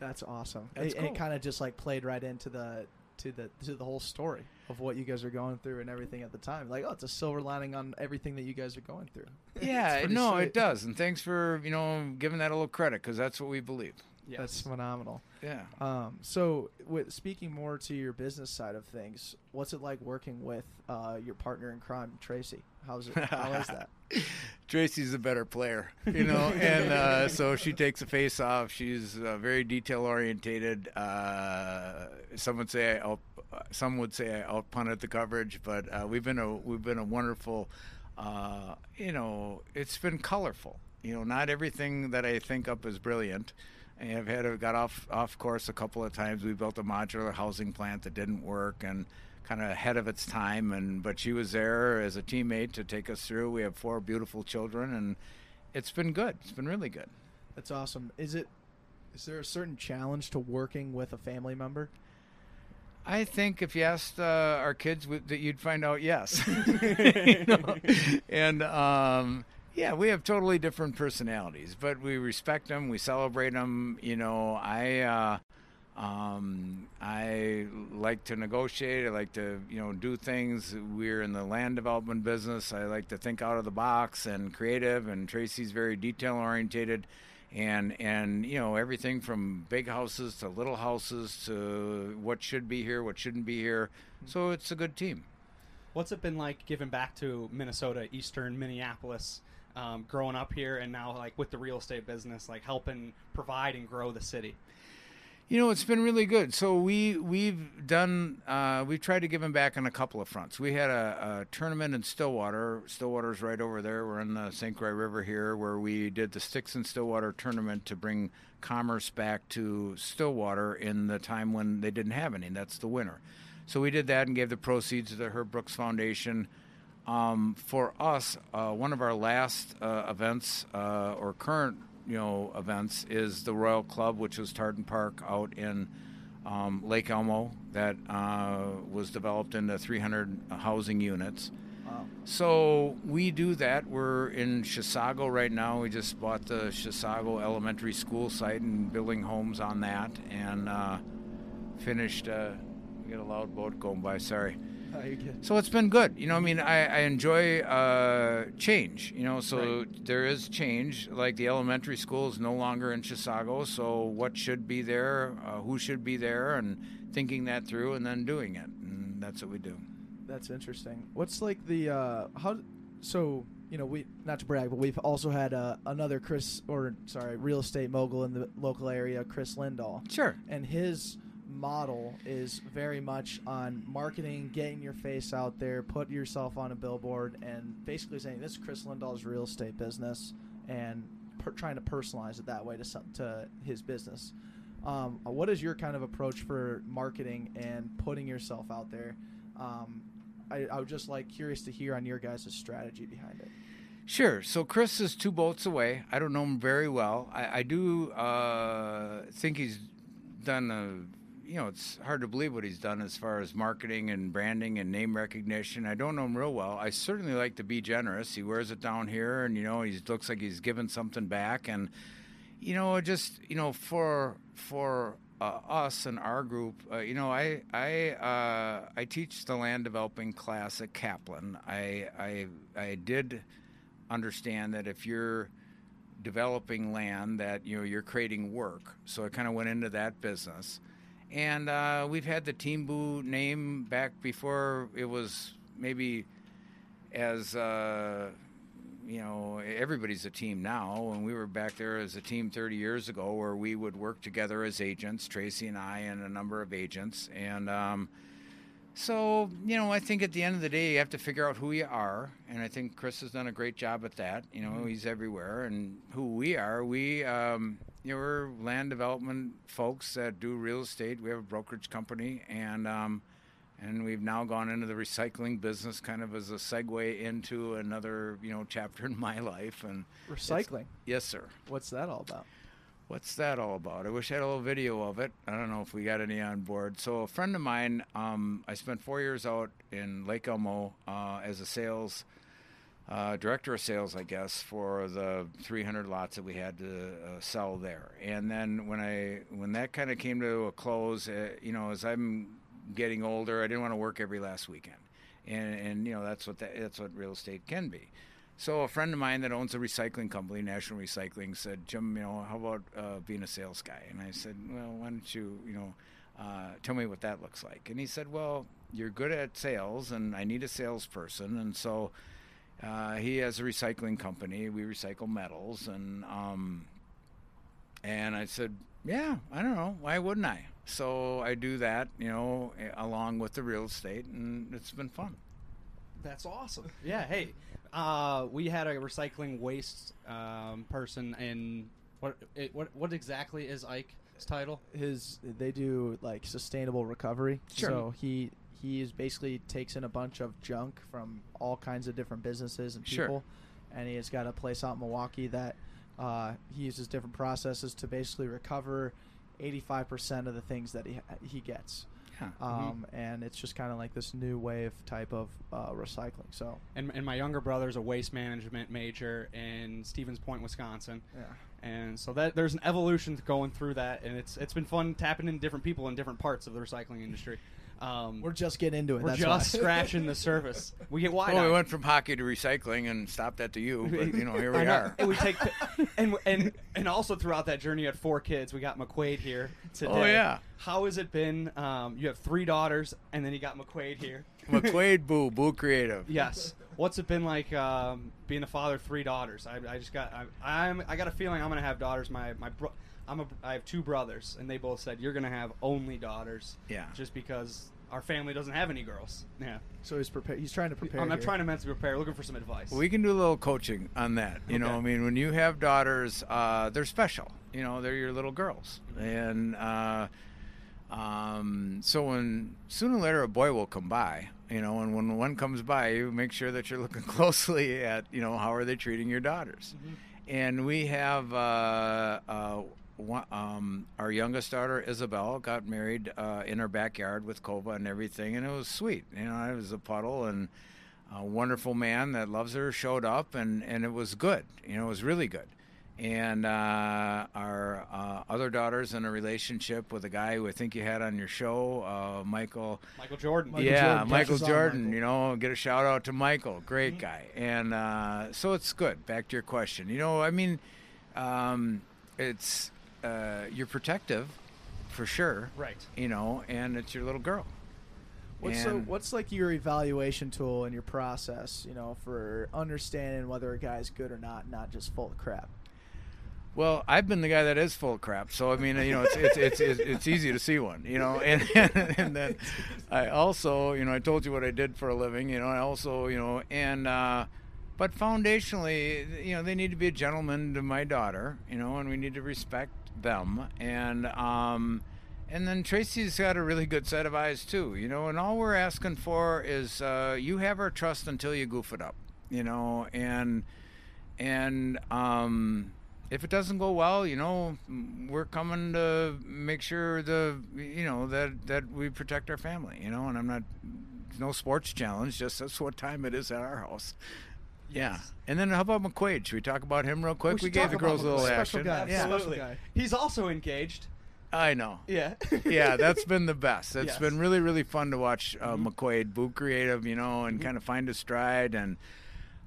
That's awesome. That's it, cool. it kind of just like played right into the to the to the whole story of what you guys are going through and everything at the time. Like, oh, it's a silver lining on everything that you guys are going through. (laughs) Yeah, no, sweet. it does. And thanks for you know giving that a little credit because that's what we believe. Yes. That's phenomenal. Yeah. Um, so, with, speaking more to your business side of things, what's it like working with uh, your partner in crime, Tracy? How's it? How is that? (laughs) Tracy's a better player, you know, (laughs) and uh, so she takes a face off. She's uh, very detail orientated. Uh, some would say I out, some would say I out punted the coverage, but uh, we've been a we've been a wonderful. Uh, you know, it's been colorful. You know, not everything that I think up is brilliant. And I've had got off off course a couple of times. We built a modular housing plant that didn't work and kind of ahead of its time. And but she was there as a teammate to take us through. We have four beautiful children, and it's been good. It's been really good. That's awesome. Is it? Is there a certain challenge to working with a family member? I think if you asked uh, our kids, that you'd find out yes. (laughs) (laughs) You know? And um, yeah, we have totally different personalities, but we respect them. We celebrate them. You know, I uh, um, I like to negotiate. I like to you know do things. We're in the land development business. I like to think out of the box and creative. And Tracy's very detail orientated and and you know everything from big houses to little houses to what should be here, what shouldn't be here. So it's a good team. What's it been like giving back to Minnesota, Eastern Minneapolis, um, growing up here, and now like with the real estate business, like helping provide and grow the city? You know, it's been really good. So we we've done uh, we've tried to give them back on a couple of fronts. We had a, a tournament in Stillwater. Stillwater's right over there. We're in the St. Croix River here, where we did the Sticks and Stillwater tournament to bring commerce back to Stillwater in the time when they didn't have any. That's the winter. So we did that and gave the proceeds to the Herb Brooks Foundation. Um, for us, uh, one of our last uh, events uh, or current, you know, events is the Royal Club, which is Tartan Park out in um, Lake Elmo, that uh, was developed into 300 housing units. Wow. So we do that. We're in Chisago right now. We just bought the Chisago Elementary School site and building homes on that, and uh, finished. Uh, we got a loud boat going by. Sorry. So it's been good. You know, I mean, I, I enjoy uh, change. You know, so there is change. Like the elementary school is no longer in Chisago, so what should be there, uh, who should be there, and thinking that through, and then doing it, and that's what we do. That's interesting. What's like the uh, how? So you know, we not to brag, but we've also had uh, another Chris or sorry, real estate mogul in the local area, Chris Lindahl, Sure. and his model is very much on marketing, getting your face out there, put yourself on a billboard, and basically saying this is Chris Lindahl's real estate business, and per- trying to personalize it that way to to his business. Um, what is your kind of approach for marketing and putting yourself out there? Um, I, I would just like curious to hear on your guys' strategy behind it. Sure. So Chris is two boats away. I don't know him very well. I, I do uh, think he's done a. You know, it's hard to believe what he's done as far as marketing and branding and name recognition. I don't know him real well. I certainly like to be generous. He wears it down here, and you know, he looks like he's given something back. And you know, just you know, for for uh, us and our group, uh, you know, I I uh, I teach the land developing class at Kaplan. I I I did understand that if you're developing land that you know you're creating work so i kind of went into that business and uh, we've had the team boo name back before it was maybe as uh, you know, everybody's a team now. And we were back there as a team 30 years ago, where we would work together as agents, Tracy and I, and a number of agents. And um, so, you know, I think at the end of the day, you have to figure out who you are, and I think Chris has done a great job at that. You know, he's everywhere, and who we are, we, um, you know, we're land development folks that do real estate. We have a brokerage company, and um, and we've now gone into the recycling business, kind of as a segue into another, you know, chapter in my (laughs) life. And Recycling. yes, sir. What's that all about? What's that all about? I wish I had a little video of it. I don't know if we got any on board. So a friend of mine, um, I spent four years out in Lake Elmo uh, as a sales uh, director of sales, I guess, for the 300 lots that we had to uh, sell there. And then when I when that kind of came to a close, uh, you know, as I'm getting older, I didn't want to work every last weekend, and and you know that's what that, that's what real estate can be. So a friend of mine that owns a recycling company, National Recycling, said, "Jim, you know, how about uh, being a sales guy?" And I said, "Well, why don't you, you know, uh, tell me what that looks like?" And he said, "Well, you're good at sales, and I need a salesperson, and so." Uh, he has a recycling company. We recycle metals, and um, and I said, yeah, I don't know, why wouldn't I? So I do that, you know, along with the real estate, and it's been fun. That's awesome. Yeah. Hey, uh, we had a recycling waste um, person, and what it, what what exactly is Ike's title? His they do like sustainable recovery. Sure. So he he is basically takes in a bunch of junk from all kinds of different businesses and Sure. people, and he has got a place out in Milwaukee that uh, he uses different processes to basically recover eighty five percent of the things that he he gets. Yeah. Um, and it's just kind of like this new wave type of uh, recycling. So And, and my younger brother's a waste management major in Stevens Point, Wisconsin. yeah, And so that there's an evolution going through that, and it's it's been fun tapping in different people in different parts of the recycling industry. Um, we're just getting into it. we're that's just why. scratching the surface. We get wide. Well, we went from hockey to recycling and stopped at the U, but you know, here we know. are. And we take, (laughs) and and and also throughout that journey, you had four kids. We got McQuaid here today. Oh, yeah. How has it been? Um, you have three daughters, and then you got McQuaid here. McQuaid (laughs) Boo, Boo Creative. Yes. What's it been like um, being the father of three daughters? I, I just got I, I'm I got a feeling I'm gonna have daughters. My my bro, I'm a I have two brothers, and they both said you're gonna have only daughters. Yeah. Just because our family doesn't have any girls. Yeah. So he's prepared. He's trying to prepare. I'm not here. trying to mentally prepare. Looking for some advice. We can do a little coaching on that. You know, I mean, when you have daughters, uh, they're special. You know, they're your little girls, and uh, um, so when sooner or later a boy will come by. You know, and when one comes by, you make sure that you're looking (laughs) closely at you know how are they treating your daughters. And we have uh, uh, one, um, our youngest daughter Isabel got married uh, in her backyard with Kova and everything, and it was sweet. You know, it was a puddle and a wonderful man that loves her showed up and, and it was good you know it was really good and uh, our uh, other daughter's in a relationship with a guy who I think you had on your show, uh, Michael. Michael Jordan. Michael yeah, Jordan Michael Jordan. Michael. You know, get a shout out to Michael. Great guy. And uh, so it's good. Back to your question. You know, I mean, um, it's uh, you're protective, for sure. Right. You know, and it's your little girl. What's so, what's like your evaluation tool and your process? You know, for understanding whether a guy's good or not, not just full of crap. Well, I've been the guy that is full of crap, so I mean, you know, it's it's it's it's, it's easy to see one, you know, and (laughs) and then I also, you know, I told you what I did for a living, you know, I also, you know, and uh, but foundationally, you know, they need to be a gentleman to my daughter, you know, and we need to respect them, and um, and then Tracy's got a really good set of eyes too, you know, and all we're asking for is uh, you have our trust until you goof it up, you know, and and um, if it doesn't go well, you know, we're coming to make sure the you know that that we protect our family, you know. And I'm not no sports challenge, just that's what time it is at our house. Yeah. And then how about McQuaid? Should we talk about him real quick? We should gave the girls a little McQuaid. action. Guy. Yeah. Special Absolutely. guy. He's also engaged. I know. Yeah. (laughs) yeah, that's been the best. It's Yes. been really, really fun to watch uh, McQuaid, Boo Creative, you know, and kind of find his stride and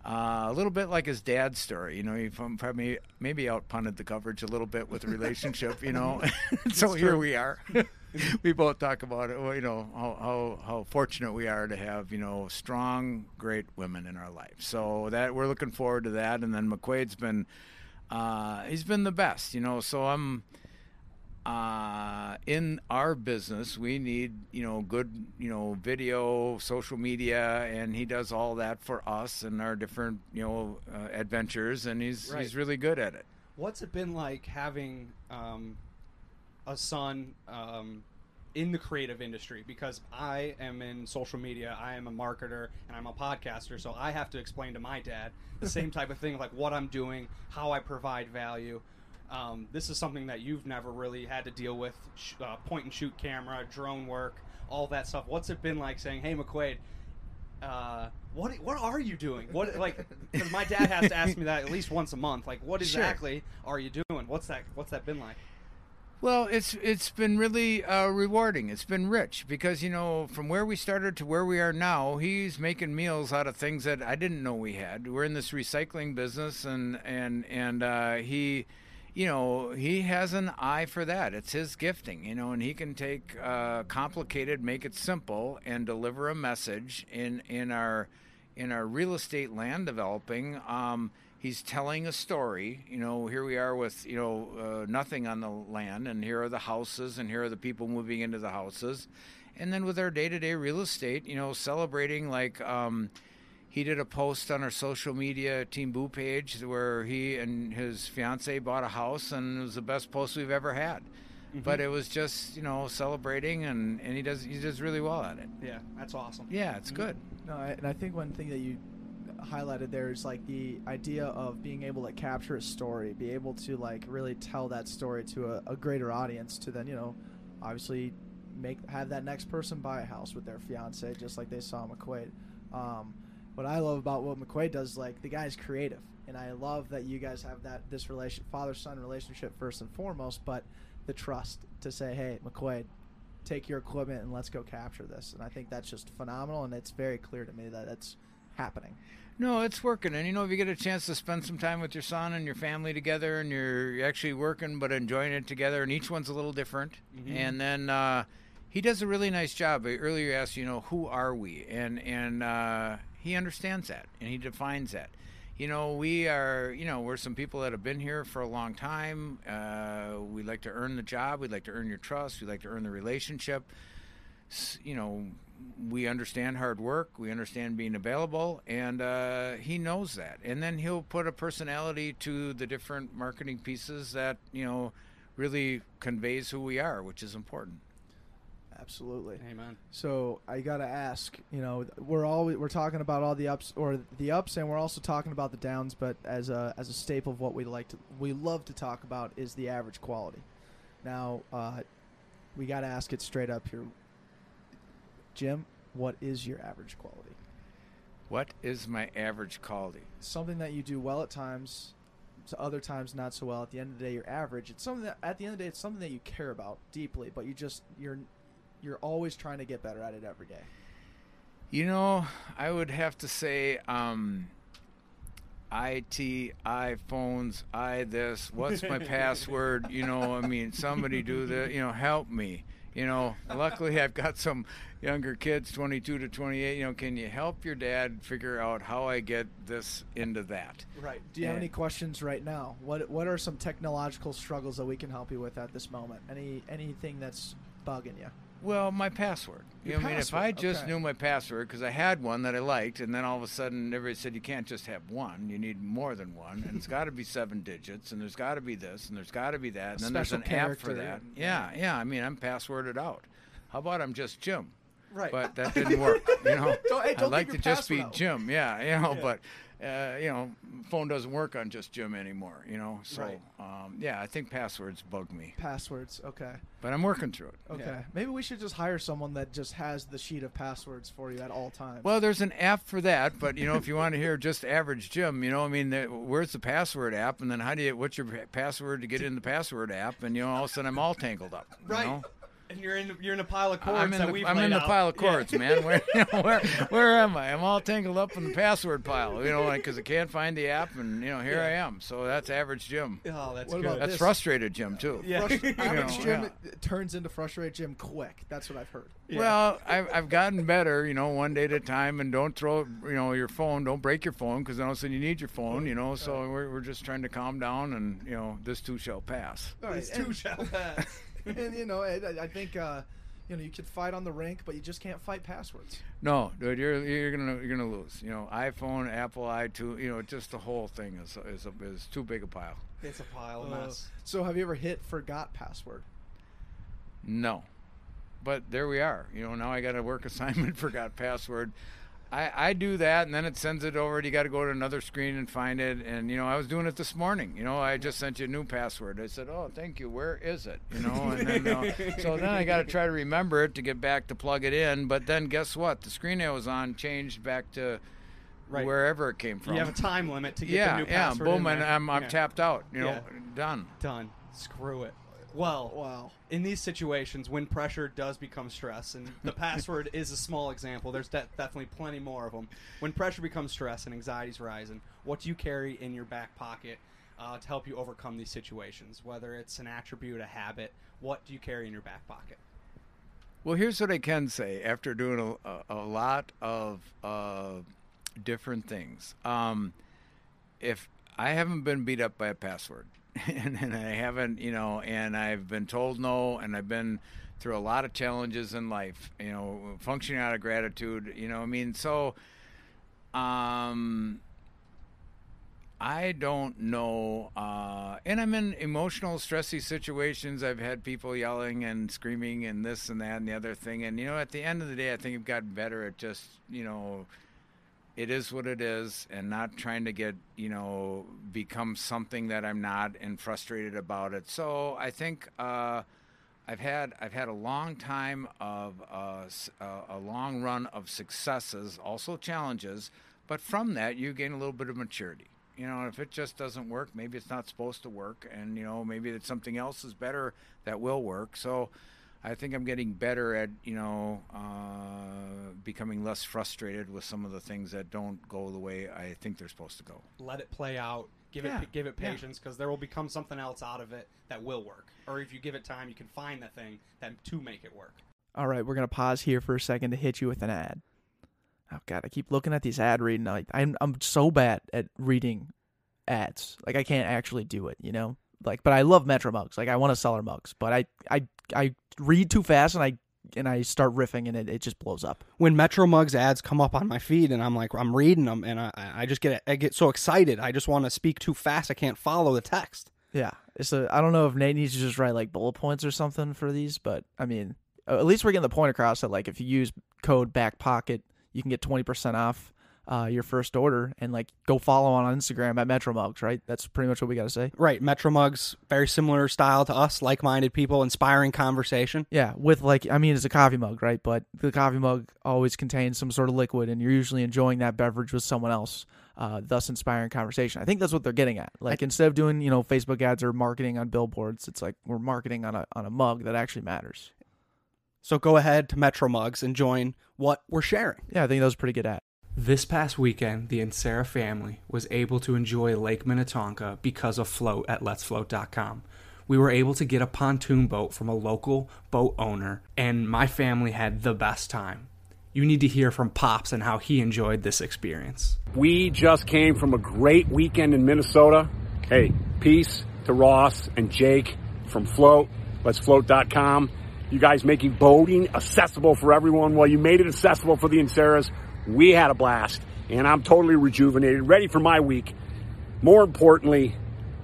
uh, a little bit like his dad's story. You know, he probably maybe out punted the coverage a little bit with the relationship, you know. (laughs) (laughs) so here we are. (laughs) we both talk about it. You know how, how how fortunate we are to have you know strong, great women in our life. So that we're looking forward to that. And then McQuaid's been uh, he's been the best. You know, so I'm uh, in our business, we need you know good you know video, social media, and he does all that for us and our different you know uh, adventures, and he's Right. he's really good at it. What's it been like having um, a son um, in the creative industry? Because I am in social media, I am a marketer, and I'm a podcaster, so I have to explain to my dad the same type of thing, like what I'm doing, how I provide value. Um, this is something that you've never really had to deal with: sh- uh, point and shoot camera, drone work, all that stuff. What's it been like saying, "Hey, McQuaid"? uh, what what are you doing? What like? (laughs) Because my dad has to ask me that at least once a month. Like, what Sure. exactly are you doing? What's that? What's that been like? Well, it's it's been really uh, rewarding. It's been rich because you know from where we started to where we are now, he's making meals out of things that I didn't know we had. We're in this recycling business, and and and uh, he, you know, he has an eye for that. It's his gifting, you know, and he can take uh, complicated, make it simple, and deliver a message in in our in our real estate land developing. Um, he's telling a story. You know, here we are with you know uh, nothing on the land, and here are the houses, and here are the people moving into the houses, and then with our day-to-day real estate, you know, celebrating like. Um, he did a post on our social media Team Boo page where he and his fiance bought a house, and it was the best post we've ever had. But it was just you know celebrating, and, and he does he does really well at it. Yeah, that's awesome. Yeah, it's good. No, I, and I think one thing that you highlighted there is like the idea of being able to capture a story, be able to like really tell that story to a, a greater audience, to then you know, obviously make have that next person buy a house with their fiance, just like they saw McQuaid. Um, what I love about what McQuaid does, is like the guy's creative, and I love that you guys have that this relation father son relationship first and foremost, but the trust to say, hey, McQuaid, take your equipment and let's go capture this. And I think that's just phenomenal, and it's very clear to me that that's happening. No, it's working, and you know if you get a chance to spend some time with your son and your family together, and you're actually working but enjoying it together, and each one's a little different, and then uh, he does a really nice job. Earlier, you asked, you know, who are we, and and uh, he understands that and he defines that. You know, we are, you know, we're some people that have been here for a long time. Uh, we like to earn the job. We like to earn your trust. We like to earn the relationship. You know, we understand hard work. We understand being available, and uh, he knows that. And then he'll put a personality to the different marketing pieces that you know really conveys who we are, which is important. Absolutely. Amen. So I gotta ask, you know, we're all we're talking about all the ups or the ups, and we're also talking about the downs. But as a as a staple of what we like to we love to talk about is the average quality. Now, uh, we gotta ask it straight up here, Jim. What is your average quality? What is my average quality? Something that you do well at times, to other times not so well. At the end of the day, you're average. It's something that at the end of the day, it's something that you care about deeply, but you just you're you're always trying to get better at it every day. You know, I would have to say, um, IT, iPhones, I this. What's my (laughs) password? You know, I mean, somebody do that. you know, help me. You know, luckily I've got some younger kids, 22 to 28. You know, can you help your dad figure out how I get this into that? Right. Do you have any questions right now? What What are some technological struggles that we can help you with at this moment? Any anything that's bugging you? Well, my password. You Your I mean, if I just okay. knew my password because I had one that I liked, and then all of a sudden everybody said you can't just have one, you need more than one, and it's got to be seven digits, and there's got to be this, and there's got to be that, and then there's an app for that. Yeah, yeah. I mean, I'm passworded out. How about I'm just Jim? Right. But that (laughs) didn't work. You know, Don't- hey, I'd don't like to just be out. Jim. Yeah, you know, but. Uh, you know, phone doesn't work on just Jim anymore. You know, so Right. um, yeah, I think passwords bug me, Passwords. Okay. but I'm working through it. Okay. Yeah. Maybe we should just hire someone that just has the sheet of passwords for you at all times. Well, there's an app for that, but you know, if you want to hear just average Jim, you know, I mean, the, where's the password app, and then how do you, what's your password to get in the password app, and you know, all of a sudden I'm all tangled up. you Right. know? And you're in you're in a pile of cords I'm in that the, we've I'm laid in the pile of Yeah. cords, man. (laughs) Where, you (laughs) know, where where am I? I'm all tangled up in the password pile, you know, because I can't find the app, and you know, here I am. So that's average Jim. Oh, that's What good. about That's this? frustrated Jim too. yeah. Frust- (laughs) average know, Jim yeah. turns into frustrated Jim quick. That's what I've heard. Well, I've, I've gotten better, you know, one day at a time, and don't throw, you know, your phone. Don't break your phone because then all of a sudden you need your phone, you know. So we're, we're just trying to calm down, and you know, this too shall pass. All right, These two and- shall pass. (laughs) and you know, I, I think uh, you know you could fight on the rink, but you just can't fight passwords. No, dude, you're you're gonna you're gonna lose. You know, iPhone, Apple, iTunes, you know, just the whole thing is is a, is too big a pile. It's a pile of Uh, mess. so have you ever hit forgot password? No, but there we are. You know, now I got a work (laughs) assignment, forgot password. I, I do that, and then it sends it over. You got to go to another screen and find it. And you know, I was doing it this morning. You know, I just sent you a new password. I said, "Oh, thank you. Where is it?" You know, and then uh, (laughs) so then I got to try to remember it to get back to plug it in. But then guess what? The screen I was on changed back to Right. wherever it came from. You have a time limit to get yeah, the new yeah. password. Boom, and. I'm I'm Yeah. tapped out. You know, Yeah. done. Done. Screw it. Well, Wow. in these situations when pressure does become stress and the (laughs) password is a small example there's de- definitely plenty more of them when pressure becomes stress and anxiety's rising what do you carry in your back pocket uh, to help you overcome these situations whether it's an attribute a habit what do you carry in your back pocket Well, here's what I can say after doing a, a, a lot of uh, different things. Um, if I haven't been beat up by a password, (laughs) and, and I haven't, you know, and I've been told no, and I've been through a lot of challenges in life, you know, functioning out of gratitude, you know, I mean, so, um, I don't know. Uh, and I'm in emotional, stressy situations. I've had people yelling and screaming and this and that and the other thing. And, you know, at the end of the day, I think I've gotten better at just, you know, it is what it is and not trying to get, you know, become something that I'm not and frustrated about it. So I think, uh, I've had I've had a long time of uh, uh, a long run of successes, also challenges, but from that you gain a little bit of maturity. You know, if it just doesn't work, maybe it's not supposed to work, and you know maybe that something else is better that will work. So, I think I'm getting better at you know uh, becoming less frustrated with some of the things that don't go the way I think they're supposed to go. let it play out give Yeah, it give it patience because there will become something else out of it that will work or if you give it time you can find the thing that to make it work All right, we're gonna pause here for a second to hit you with an ad. Oh god, I keep looking at these ad reading. Like I'm I'm so bad at reading ads. Like I can't actually do it, you know. Like, but I love Metro mugs. Like I want to sell our mugs, but I I I read too fast and I and I start riffing and it, it just blows up. when Metro Mugs ads come up on my feed and I'm like I'm reading them and I I just get I get so excited I just want to speak too fast I can't follow the text. Yeah, it's a. I don't know if Nate needs to just write like bullet points or something for these, but I mean, at least we're getting the point across that like if you use code back pocket, you can get twenty percent off uh, your first order, and like go follow on Instagram at Metro Mugs. Right, that's pretty much what we got to say. Right, Metro Mugs very similar style to us, like-minded people, inspiring conversation. Yeah, with like I mean, it's a coffee mug, right? But the coffee mug always contains some sort of liquid, and you're usually enjoying that beverage with someone else, uh, thus inspiring conversation. I think that's what they're getting at. Like instead of doing you know Facebook ads or marketing on billboards, it's like we're marketing on a on a mug that actually matters. So go ahead to Metro Mugs and join what we're sharing. Yeah, I think that was a pretty good ad. This past weekend, the Insera family was able to enjoy Lake Minnetonka because of Float at letsfloat.com. We were able to get a pontoon boat from a local boat owner, and my family had the best time. You need to hear from Pops and how he enjoyed this experience. We just came from a great weekend in Minnesota. Hey, peace to Ross and Jake from Float. Let's You guys making boating accessible for everyone. Well, you made it accessible for the Inseras. We had a blast and I'm totally rejuvenated, ready for my week. More importantly,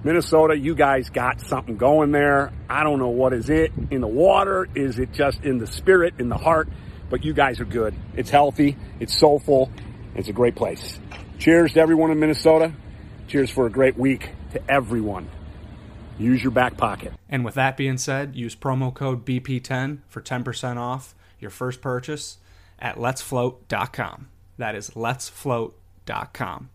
Minnesota, you guys got something going there. I don't know what is it in the water. Is it just in the spirit, in the heart? But you guys are good. It's healthy. It's soulful. It's a great place. Cheers to everyone in Minnesota. Cheers for a great week to everyone. Use your back pocket. And with that being said, use promo code BP10 for 10% off your first purchase at letsfloat.com. That is letsfloat.com.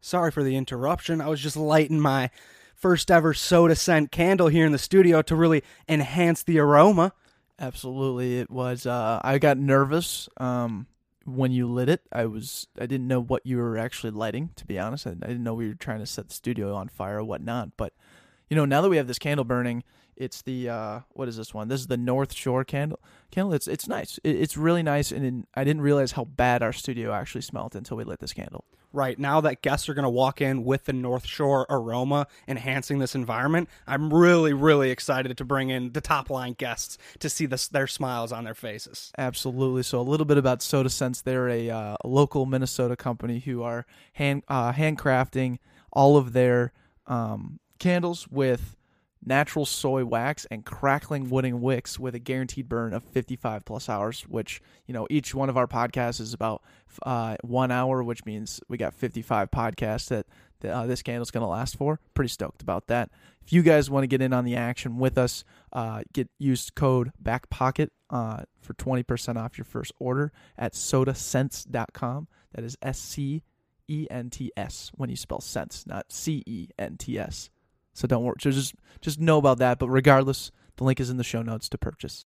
Sorry for the interruption. I was just lighting my first ever Sota Scent candle here in the studio to really enhance the aroma. Absolutely, it was. Uh, I got nervous um, when you lit it. I was. I didn't know what you were actually lighting. To be honest, I, I didn't know we were trying to set the studio on fire or whatnot. But you know, now that we have this candle burning, it's the uh, what is this one? This is the North Shore candle. Candle. It's it's nice. It, it's really nice, and in, I didn't realize how bad our studio actually smelled until we lit this candle. Right now that guests are going to walk in with the North Shore aroma enhancing this environment, I'm really, really excited to bring in the top line guests to see this, their smiles on their faces. Absolutely. So a little bit about Sota Scents. They're a, uh, local Minnesota company who are hand uh, handcrafting all of their um, candles with natural soy wax and crackling wooden wicks with a guaranteed burn of 55 plus hours. Which you know each one of our podcasts is about uh, one hour, which means we got 55 podcasts that. Uh, this candle's going to last for. Pretty stoked about that. If you guys want to get in on the action with us, uh, get use code backpocket uh, for 20% off your first order at sotascents.com. That is S C E N T S when you spell sense, not C E N T S. So don't worry. So just just know about that. But regardless, the link is in the show notes to purchase.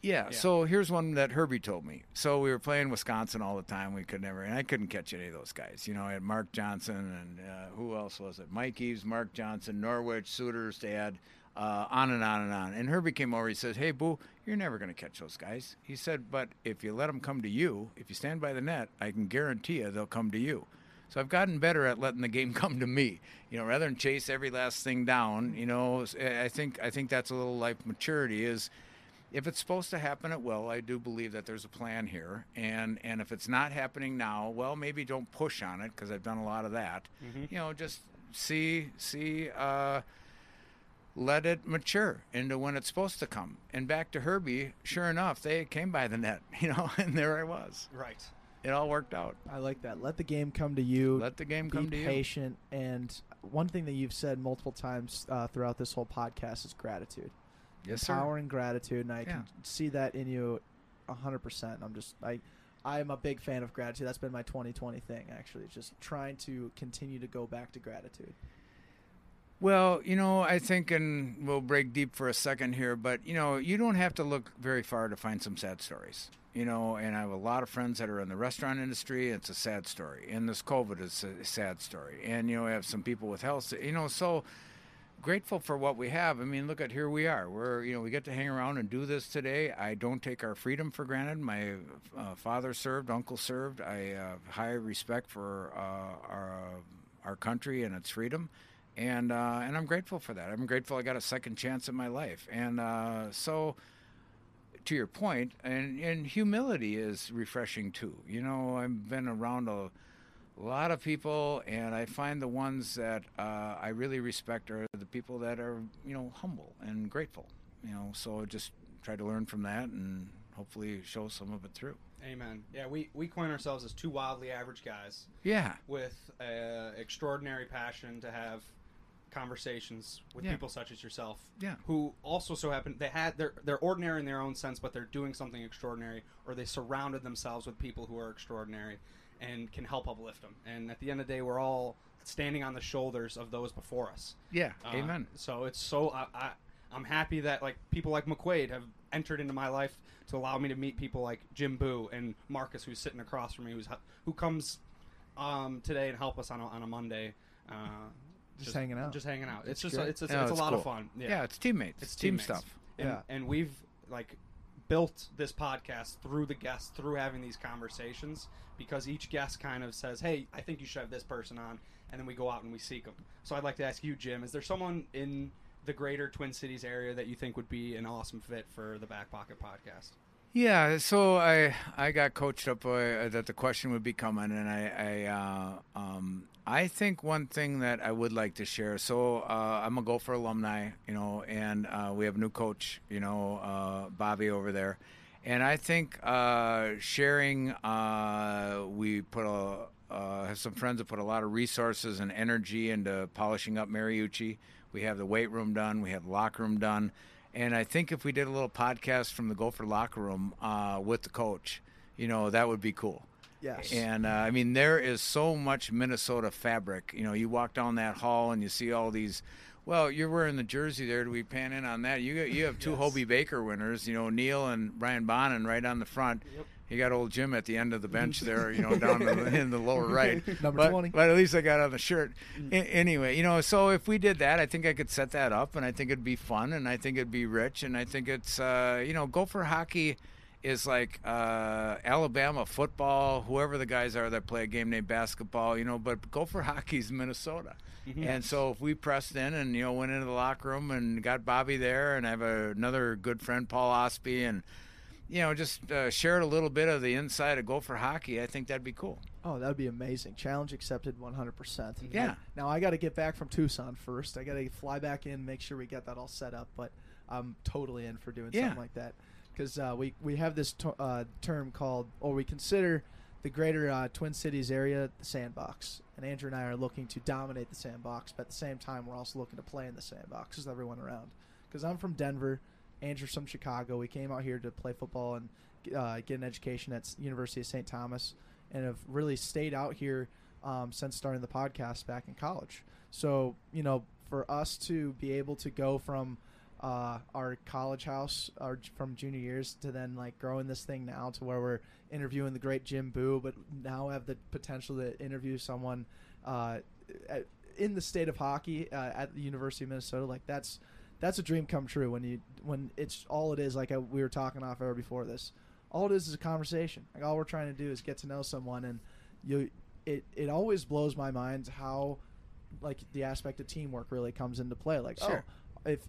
Yeah, Yeah. So here's one that Herbie told me. So we were playing Wisconsin all the time. We could never, and I couldn't catch any of those guys. You know, I had Mark Johnson and uh, who else was it? Mike Eaves, Mark Johnson, Norwich, Suters, Dad, uh, on and on and on. And Herbie came over. He says, "Hey, Boo, you're never going to catch those guys." He said, "But if you let them come to you, if you stand by the net, I can guarantee you they'll come to you." So I've gotten better at letting the game (laughs) come to me. You know, rather than chase every last thing down. You know, I think I think that's a little life maturity is if it's supposed to happen, it will. I do believe that there's a plan here, and and if it's not happening now, well, maybe don't push on it because I've done a lot of that. You know, just see see. Uh, let it mature into when it's supposed to come. And back to Herbie, sure enough, they came by the net, (laughs) you know, and there I was. Right. It all worked out. I like that. Let the game come to you. Let the game come to you. patient. And one thing that you've said multiple times uh, throughout this whole podcast is gratitude. Yes, sir. empowering gratitude, and I Yeah. can see that in you, hundred percent. I'm just I, I'm a big fan of gratitude. That's been my 2020 thing actually, just trying to continue to go back to gratitude. Well, you know, I think, and we'll break deep for a second here, but you know, you don't have to look very far to find some sad stories. You know, and I have a lot of friends that are in the restaurant industry. It's a sad story, and this COVID is a sad story. And you know, we have some people with health. You know, so grateful for what we have. I mean, look at here we are. We're you know we get to hang around and do this today. I don't take our freedom for granted. My uh, father served, uncle served. I have high respect for uh, our uh, our country and its freedom, and uh, and I'm grateful for that. I'm grateful I got a second chance in my life, and uh, so. To your point, and, and humility is refreshing too. You know, I've been around a, lot of people, and I find the ones that uh, I really respect are the people that are, you know, humble and grateful. You know, so just try to learn from that and hopefully show some of it through. Amen. Yeah, we, we coin ourselves as two wildly average guys Yeah, with uh, extraordinary passion to have conversations with Yeah. people such as yourself. Yeah. Who also so happen they had they're they're ordinary in their own sense, but they're doing something extraordinary, or they surrounded themselves with people who are extraordinary and can help uplift them. And at the end of the day, we're all standing on the shoulders of those before us. yeah, Uh, amen. So it's so I, I I'm happy that like people like McQuaid have entered into my life to allow me to meet people like Jim Boo and Marcus, who's sitting across from me, who's who comes um, today and help us on a, on a Monday. Uh, Just hanging out. Just hanging out. It's That's just great. it's, it's, Yeah, it's a it's lot of fun. Yeah, Yeah, it's teammates. it's team teammates. stuff. And, Yeah. and we've like built this podcast through the guests, through having these conversations, because each guest kind of says, "Hey, I think you should have this person on," and then we go out and we seek them. So I'd like to ask you, Jim, is there someone in the greater Twin Cities area that you think would be an awesome fit for the Back Pocket podcast? Yeah, so I I got coached up uh, that the question would be coming, and I I uh, um, I think one thing that I would like to share. So uh, I'm a Gopher alumni, you know, and uh, we have a new coach, you know, uh, Bobby over there, and I think uh, sharing. Uh, we put a uh, have some friends that put a lot of resources and energy into polishing up Mariucci. We have the weight room done. We have the locker room done. And I think if we did a little podcast from the Gopher locker room uh, with the coach, you know, that would be cool. Yes. And uh, I mean, there is so much Minnesota fabric. You know, you walk down that hall and you see all these Well, you're wearing the jersey there. Do we pan in on that? You you have two Yes. Hobey Baker winners. You know Neal and Brian Bonin right on the front. You got old Jim at the end of the bench (laughs) there. You know down in the, in the lower (laughs) right. Number but, 20. But at least I got on the shirt. A- anyway, you know, so if we did that, I think I could set that up, and I think it'd be fun, and I think it'd be rich, and I think it's uh, you know, Gopher hockey is like uh, Alabama football, whoever the guys are that play a game named basketball, you know, but Gopher (laughs) hockey's Minnesota. And so if we pressed in and you know went into the locker room and got Bobby there, and I have a, another good friend Paul Osby, and you know just uh, shared a little bit of the inside of Gopher hockey, I think that'd be cool. Oh, that would be amazing. Challenge accepted 100%. Yeah. Now, I got to get back from Tucson first. I got to fly back in, make sure we get that all set up, but I'm totally in for doing Yeah. something like that. Because uh, we, we have this to, uh, term called, or we consider the greater uh, Twin Cities area the sandbox. And Andrew and I are looking to dominate the sandbox, but at the same time, we're also looking to play in the sandbox with everyone around. Because I'm from Denver, Andrew's from Chicago. We came out here to play football and uh, get an education at University of St. Thomas, and have really stayed out here um, since starting the podcast back in college. So you know, for us to be able to go from uh, our college house, our from junior years to then like growing this thing now to where we're interviewing the great Jim Boo, but now have the potential to interview someone uh, at, in the state of hockey uh, at the University of Minnesota. Like that's that's a dream come true when you when it's all it is. Like I, we were talking off air before this, all it is is a conversation. Like all we're trying to do is get to know someone, and you it it always blows my mind how like the aspect of teamwork really comes into play. Like Sure. oh, if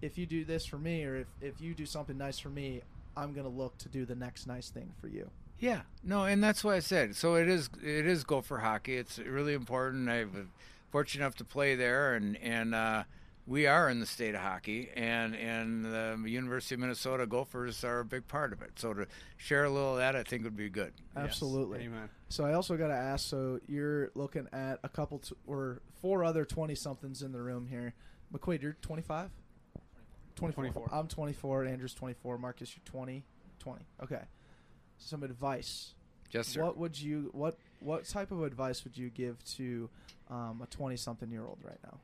if you do this for me, or if if you do something nice for me, I'm gonna look to do the next nice thing for you. Yeah, no, and that's why I said. So it is. It is Gopher hockey. It's really important. I'm fortunate enough to play there, and and uh, we are in the state of hockey, and and the University of Minnesota Gophers are a big part of it. So to share a little of that, I think would be good. Absolutely. Amen. So I also got to ask. So you're looking at a couple t- or four other twenty somethings in the room here. McQuaid, you're 25. 24. 24. I'm 24. Andrew's 24. Marcus, you're 20. 20. Okay. Some advice. Yes, sir. What would you what what type of advice would you give to um, a 20 something year old right now?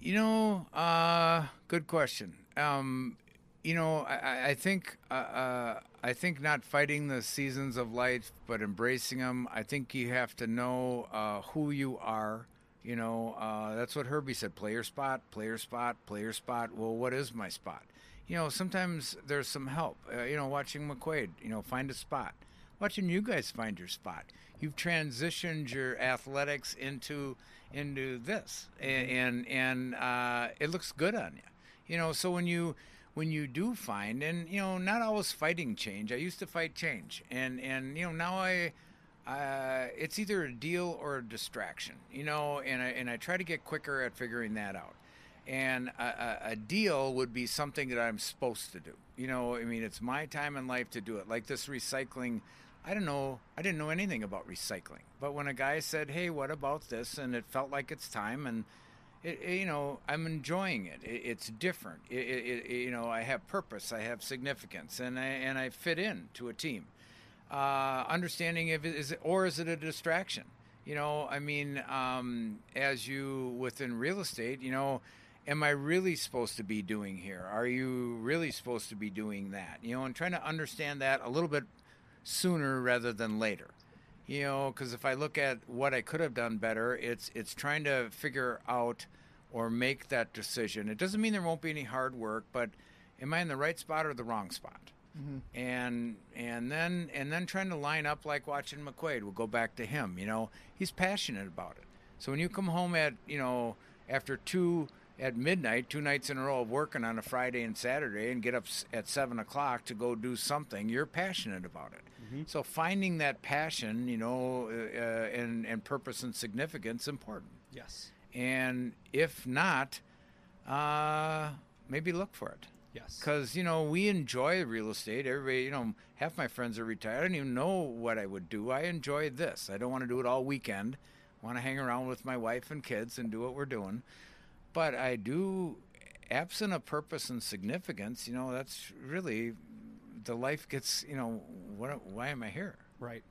You know, uh, good question. Um, you know, I- I, think uh, uh, I think not fighting the seasons of life, but embracing them. I think you have to know uh, who you are. You know, uh, that's what Herbie said: play your spot, play your spot, play your spot. Well, what is my spot? You know, sometimes there's some help. Uh, you know, watching McQuaid. You know, find a spot. Watching you guys find your spot. You've transitioned your athletics into into this, and and, and uh, it looks good on you. You know, so when you when you do find, and you know, not always fighting change. I used to fight change, and and you know now I. Uh, it's either a deal or a distraction, you know, and I, and I try to get quicker at figuring that out. And a, a, a deal would be something that I'm supposed to do. You know, I mean, it's my time in life to do it. Like this recycling, I don't know, I didn't know anything about recycling. But when a guy said, "Hey, what about this?" and it felt like it's time, and it, it- you know, I'm enjoying it. it it's different. You know, I have purpose, I have significance, and I and I fit in to a team. Uh, understanding if it is it, or is it a distraction? You know, I mean, um, as you within real estate, you know, am I really supposed to be doing here? Are you really supposed to be doing that? You know, and trying to understand that a little bit sooner rather than later. You know, because if I look at what I could have done better, it's it's trying to figure out or make that decision. It doesn't mean there won't be any hard work, but am I in the right spot or the wrong spot? Mm-hmm. And and then and then trying to line up like watching McQuaid. We'll go back to him. You know, he's passionate about it. So when you come home at you know after two at midnight, two nights in a row of working on a Friday and Saturday, and get up at seven o'clock to go do something, you're passionate about it. So finding that passion, you know, uh, uh, and and purpose and significance important. Yes. And if not, uh, maybe look for it. Yes. Because, you know, we enjoy real estate. Everybody, you know, half my friends are retired. I don't even know what I would do. I enjoy this. I don't want to do it all weekend. I want to hang around with my wife and kids and do what we're doing. But I do, absent a purpose and significance, you know, that's really the life gets, you know, what, why am I here? Right.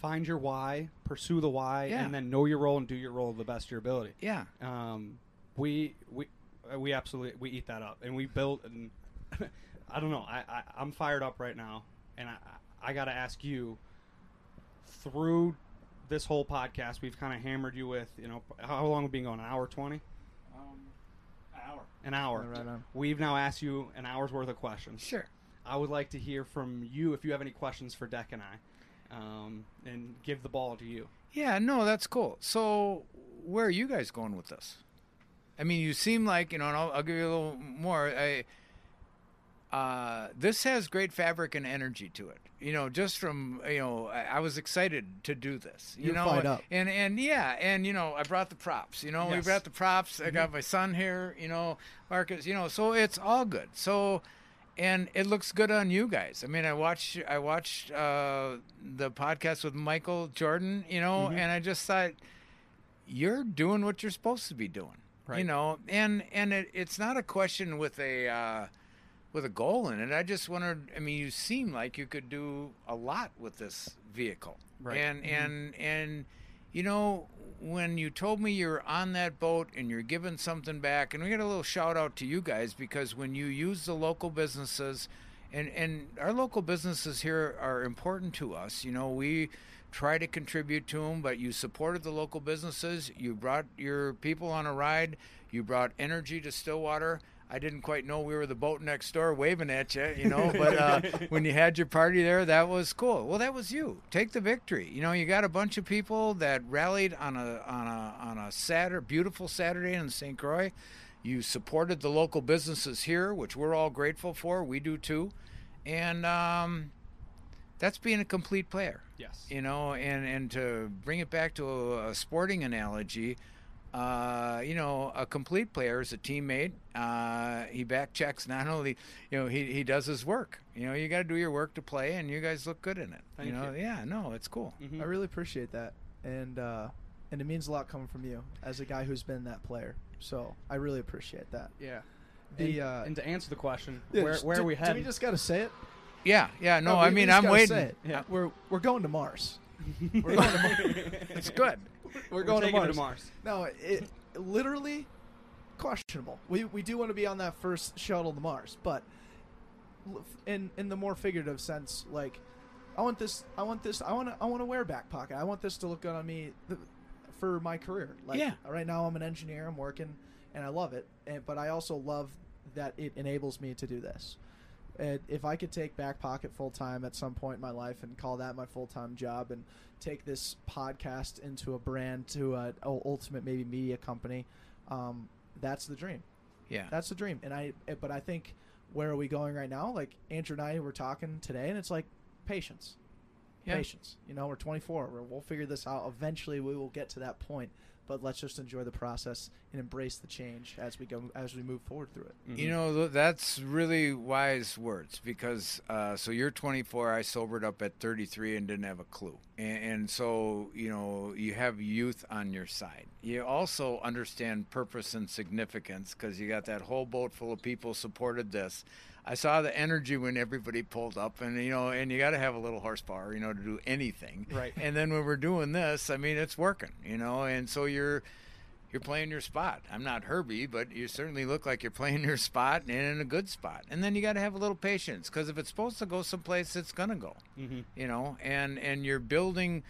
Find your why, pursue the why, yeah. and then know your role and do your role to the best of your ability. Yeah. Um, we we uh, we absolutely we eat that up, and we build. And (laughs) I don't know. I, I I'm fired up right now, and I I got to ask you through this whole podcast, we've kind of hammered you with, you know, how long have we been going? An hour 20? An hour. Right on. We've now asked you an hour's worth of questions. Sure. I would like to hear from you if you have any questions for Deck and I, um, and give the ball to you. Yeah, no, that's cool. So, where are you guys going with this? I mean, you seem like you know, and I'll, I'll give you a little more. I, uh, this has great fabric and energy to it. You know, just from you know, I, I was excited to do this. You You're know, fired up. and and yeah, and you know, I brought the props. You know, we brought the props. I got my son here. You know, Marcus. You know, so it's all good. So. And it looks good on you guys. I mean, I watched I watched uh, the podcast with Michael Jordan, you know, and I just thought, you're doing what you're supposed to be doing right. you know and and it, it's not a question with a uh, with a goal in it. I just wondered i mean you seem like you could do a lot with this vehicle. Right. and mm-hmm. and and you know when you told me you're on that boat and you're giving something back and we got a little shout out to you guys because when you use the local businesses and and our local businesses here are important to us. You know we try to contribute to them but you supported the local businesses. You brought your people on a ride. You brought energy to stillwater I didn't quite know we were the boat next door waving at you, you know. (laughs) But uh, when you had your party there, that was cool. Well, that was you. Take the victory. You know, you got a bunch of people that rallied on a on a on a Saturday, beautiful Saturday in St. Croix. You supported the local businesses here, which we're all grateful for. We do too, and um, that's being a complete player Yes. you know and and to bring it back to a, a sporting analogy uh, you know, a complete player is a teammate. Uh, he back checks not only, you know, he, he does his work. You know, you got to do your work to play, and you guys look good in it. Thank you know, you. yeah, no, it's cool. Mhm. I really appreciate that, and uh, and it means a lot coming from you as a guy who's been that player. So I really appreciate that. Yeah. The, and, uh, and to answer the question, Yeah, where, where do, are we headed? do we just got to say it? Yeah, yeah, no, we- I we mean, just I'm waiting. say it. Yeah. We're we're going to Mars. (laughs) We're going to Mars. It's good. We're going to Mars. to Mars. No, it literally questionable. We we do want to be on that first shuttle to Mars, but in in the more figurative sense, like I want this, I want this, I want to, I want to wear back pocket. I want this to look good on me th- for my career. Like Yeah. right now, I'm an engineer. I'm working, and I love it. And but I also love that it enables me to do this. And if I could take back pocket full time at some point in my life and call that my full time job and take this podcast into a brand to a a ultimate maybe media company, um, that's the dream. Yeah. That's the dream. And I, eh, but I think where are we going right now? Like Andrew and I were talking today, and it's like patience, Yeah. patience. You know, we're 24. We're, we'll figure this out. Eventually, we will get to that point. But let's just enjoy the process and embrace the change as we go as we move forward through it. Mm-hmm. You know, that's really wise words because uh, so you're 24. I sobered up at 33 and didn't have a clue. And, and so, you know, you have youth on your side. You also understand purpose and significance because you got that whole boat full of people supported this. I saw the energy when everybody pulled up, and you know, and you got to have a little horsepower, you know, to do anything. Right. And then when we're doing this, I mean, it's working, you know, and so you're you're playing your spot. I'm not Herbie, but you certainly look like you're playing your spot and in a good spot. And then you got to have a little patience because if it's supposed to go someplace, it's gonna go. Mm-hmm. You know, and and you're building.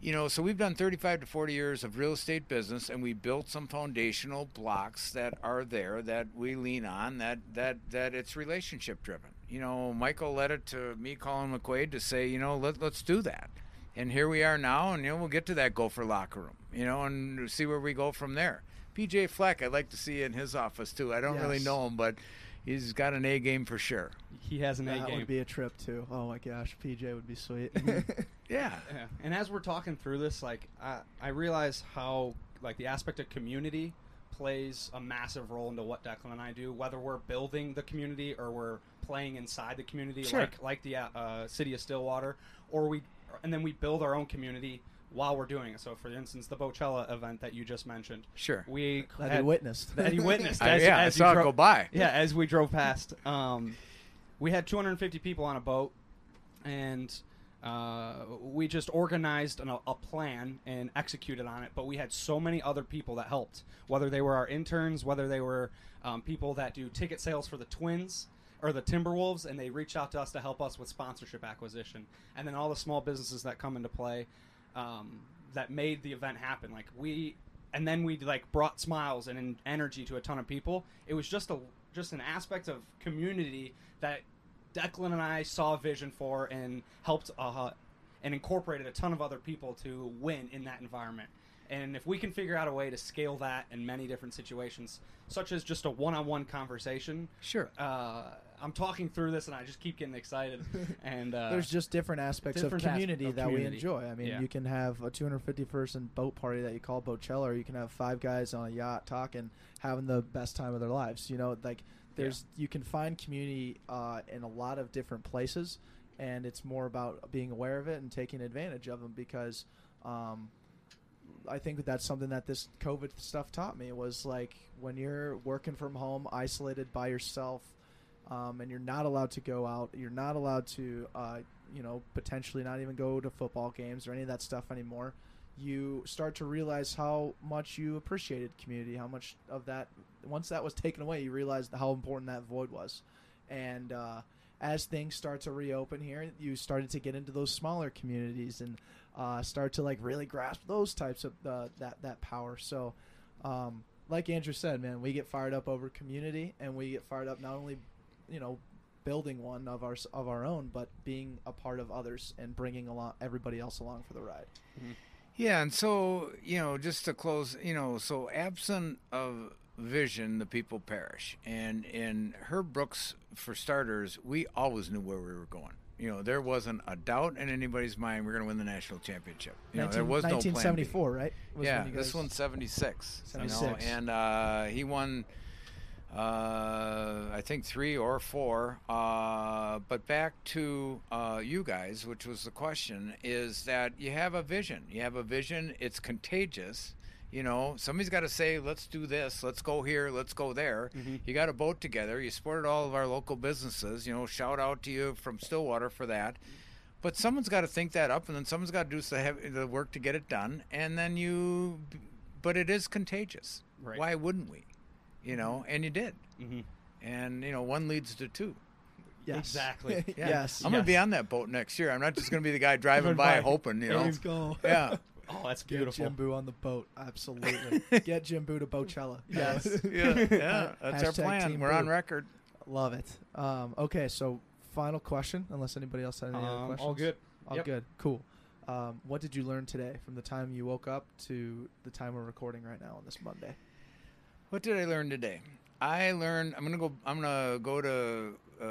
You know, so we've done 35 to 40 years of real estate business, and we built some foundational blocks that are there that we lean on. That that that it's relationship driven. You know, Michael led it to me, Colin McQuaid, to say, you know, let let's do that and here we are now, and you know we'll get to that gopher locker room, you know, and see where we go from there. PJ Fleck, I'd like to see in his office too. I don't really know him, but he's got an A game for sure. He has an A that game. That would be a trip too. Oh my gosh, PJ would be sweet. (laughs) Yeah, Yeah. And as we're talking through this, like I, I realize how like the aspect of community plays a massive role into what Declan and I do, whether we're building the community or we're playing inside the community, Sure. like like the uh, city of Stillwater, or we and then we build our own community while we're doing it. So, for instance, the Boatchella event that you just mentioned, sure. we that had- you witnessed. that you witnessed. (laughs) I, as, yeah, as you saw it go by. yeah, as we drove past, um, we had 250 people on a boat, and uh, we just organized an, a plan and executed on it. But we had so many other people that helped, whether they were our interns, whether they were um, people that do ticket sales for the Twins or the Timberwolves, and they reach out to us to help us with sponsorship acquisition, and then all the small businesses that come into play um, that made the event happen. Like we, and then we like brought smiles and energy to a ton of people. It was just a just an aspect of community that Declan and I saw a vision for and helped uh, and incorporated a ton of other people to win in that environment. And if we can figure out a way to scale that in many different situations, such as just a one-on-one conversation, Sure. uh, I'm talking through this and I just keep getting excited. (laughs) And uh, There's just different aspects different of community of that community. we enjoy. I mean, Yeah. you can have a 250 person boat party that you call Boatchella, or you can have five guys on a yacht talking, having the best time of their lives. You know, like there's you can find community uh, in a lot of different places, and it's more about being aware of it and taking advantage of them because. Um, I think that's something that this COVID stuff taught me was like when you're working from home, isolated by yourself, um, and you're not allowed to go out. You're not allowed to, uh, you know, potentially not even go to football games or any of that stuff anymore. You start to realize how much you appreciated community, how much of that. Once that was taken away, you realized how important that void was, and uh, as things start to reopen here, you started to get into those smaller communities and uh, start to like really grasp those types of uh, that that power. So, um, like Andrew said, man, we get fired up over community, and we get fired up not only, you know, building one of our of our own, but being a part of others and bringing along everybody else along for the ride. Yeah, and so you know, just to close, you know, so absent of vision, the people perish. And in Herb Brooks, for starters, we always knew where we were going. You know, there wasn't a doubt in anybody's mind we're going to win the national championship. You know, there was no 1974, right? Was yeah, you this guys- one's 76. you know, 76. and uh, he won, uh, I think, three or four. Uh, but back to uh, you guys, which was the question, is that you have a vision. You have a vision, it's contagious. You know, somebody's got to say, let's do this, let's go here, let's go there. You got a boat together. You supported all of our local businesses. You know, shout out to you from Stillwater for that. But someone's got to think that up, and then someone's got to do the work to get it done. And then you, but it is contagious. Right. Why wouldn't we? You know, and you did. Mhm. And you know, one leads to two. yes. Exactly. (laughs) Yeah. yes. I'm gonna be on that boat next year. I'm not just gonna be the guy driving (laughs) Driving by, by. hoping. You know. Let's go. (laughs) Yeah. Oh, that's Get beautiful. Jim Boo on the boat. Absolutely. Get Jim Boo to Boatchella. Yes. yeah. Yeah. That's our plan. We're on record. Love it. Um, okay, so final question, unless anybody else had any other Um, questions. all good. All Yep. good. Cool. Um, what did you learn today from the time you woke up to the time we're recording right now on this Monday? What did I learn today? I learned. I'm gonna go. I'm gonna go to uh,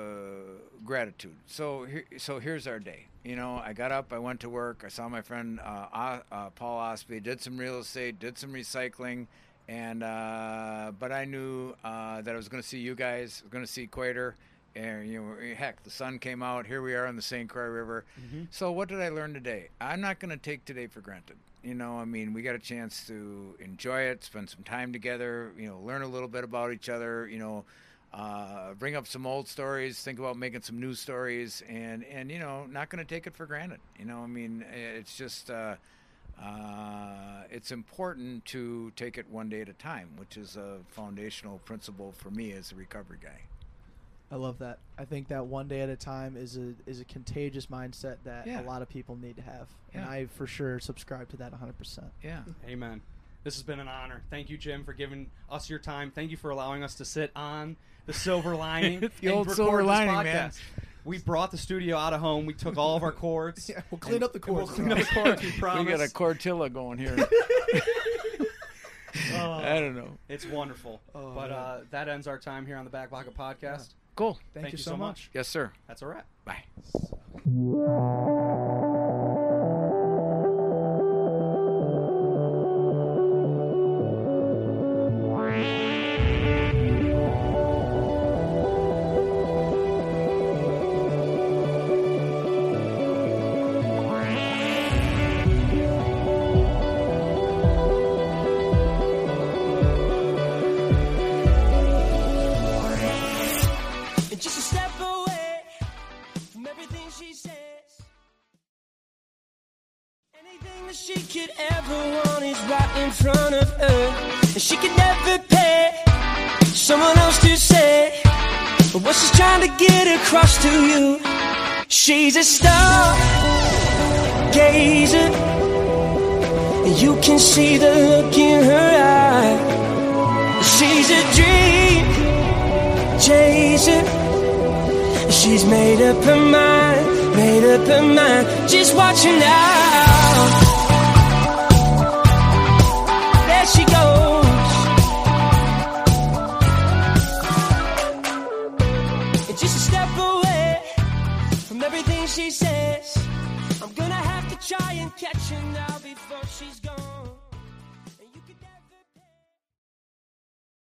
gratitude. So here, so here's our day. You know, I got up. I went to work. I saw my friend uh, uh, Paul Osby. Did some real estate. Did some recycling. And uh, but I knew uh, that I was to see you guys. Was to see Quater. And you know, heck, the sun came out. Here we are on the St. Croix River. So what did I learn today? I'm not going to take today for granted. You know, I mean, we got a chance to enjoy it, spend some time together. You know, learn a little bit about each other. You know, uh, bring up some old stories, think about making some new stories, and and you know, not going to take it for granted. You know, I mean, it's just. Uh, uh, it's important to take it one day at a time, which is a foundational principle for me as a recovery guy. I love that. I think that one day at a time is a is a contagious mindset that Yeah. a lot of people need to have, and I for sure subscribe to that 100. percent Yeah. (laughs) Amen. This has been an honor. Thank you, Jim, for giving us your time. Thank you for allowing us to sit on the silver (laughs) lining. The old silver lining, podcast. man. We brought the studio out of home. We took all of our cords. (laughs) Yeah, we'll clean up the cords. We'll clean up the cords. We We got a Cortilla going here. Oh, I don't know. It's wonderful. Oh, but uh, that ends our time here on the Back Pocket Podcast. Cool. Thank, you so much. Yes, sir. That's a wrap. Bye. A star. You can see the look in her eye. She's a dream chaser. She's made up her mind, made up her mind. Just watch her now. Everything she says. I'm gonna have to try and catch her now before.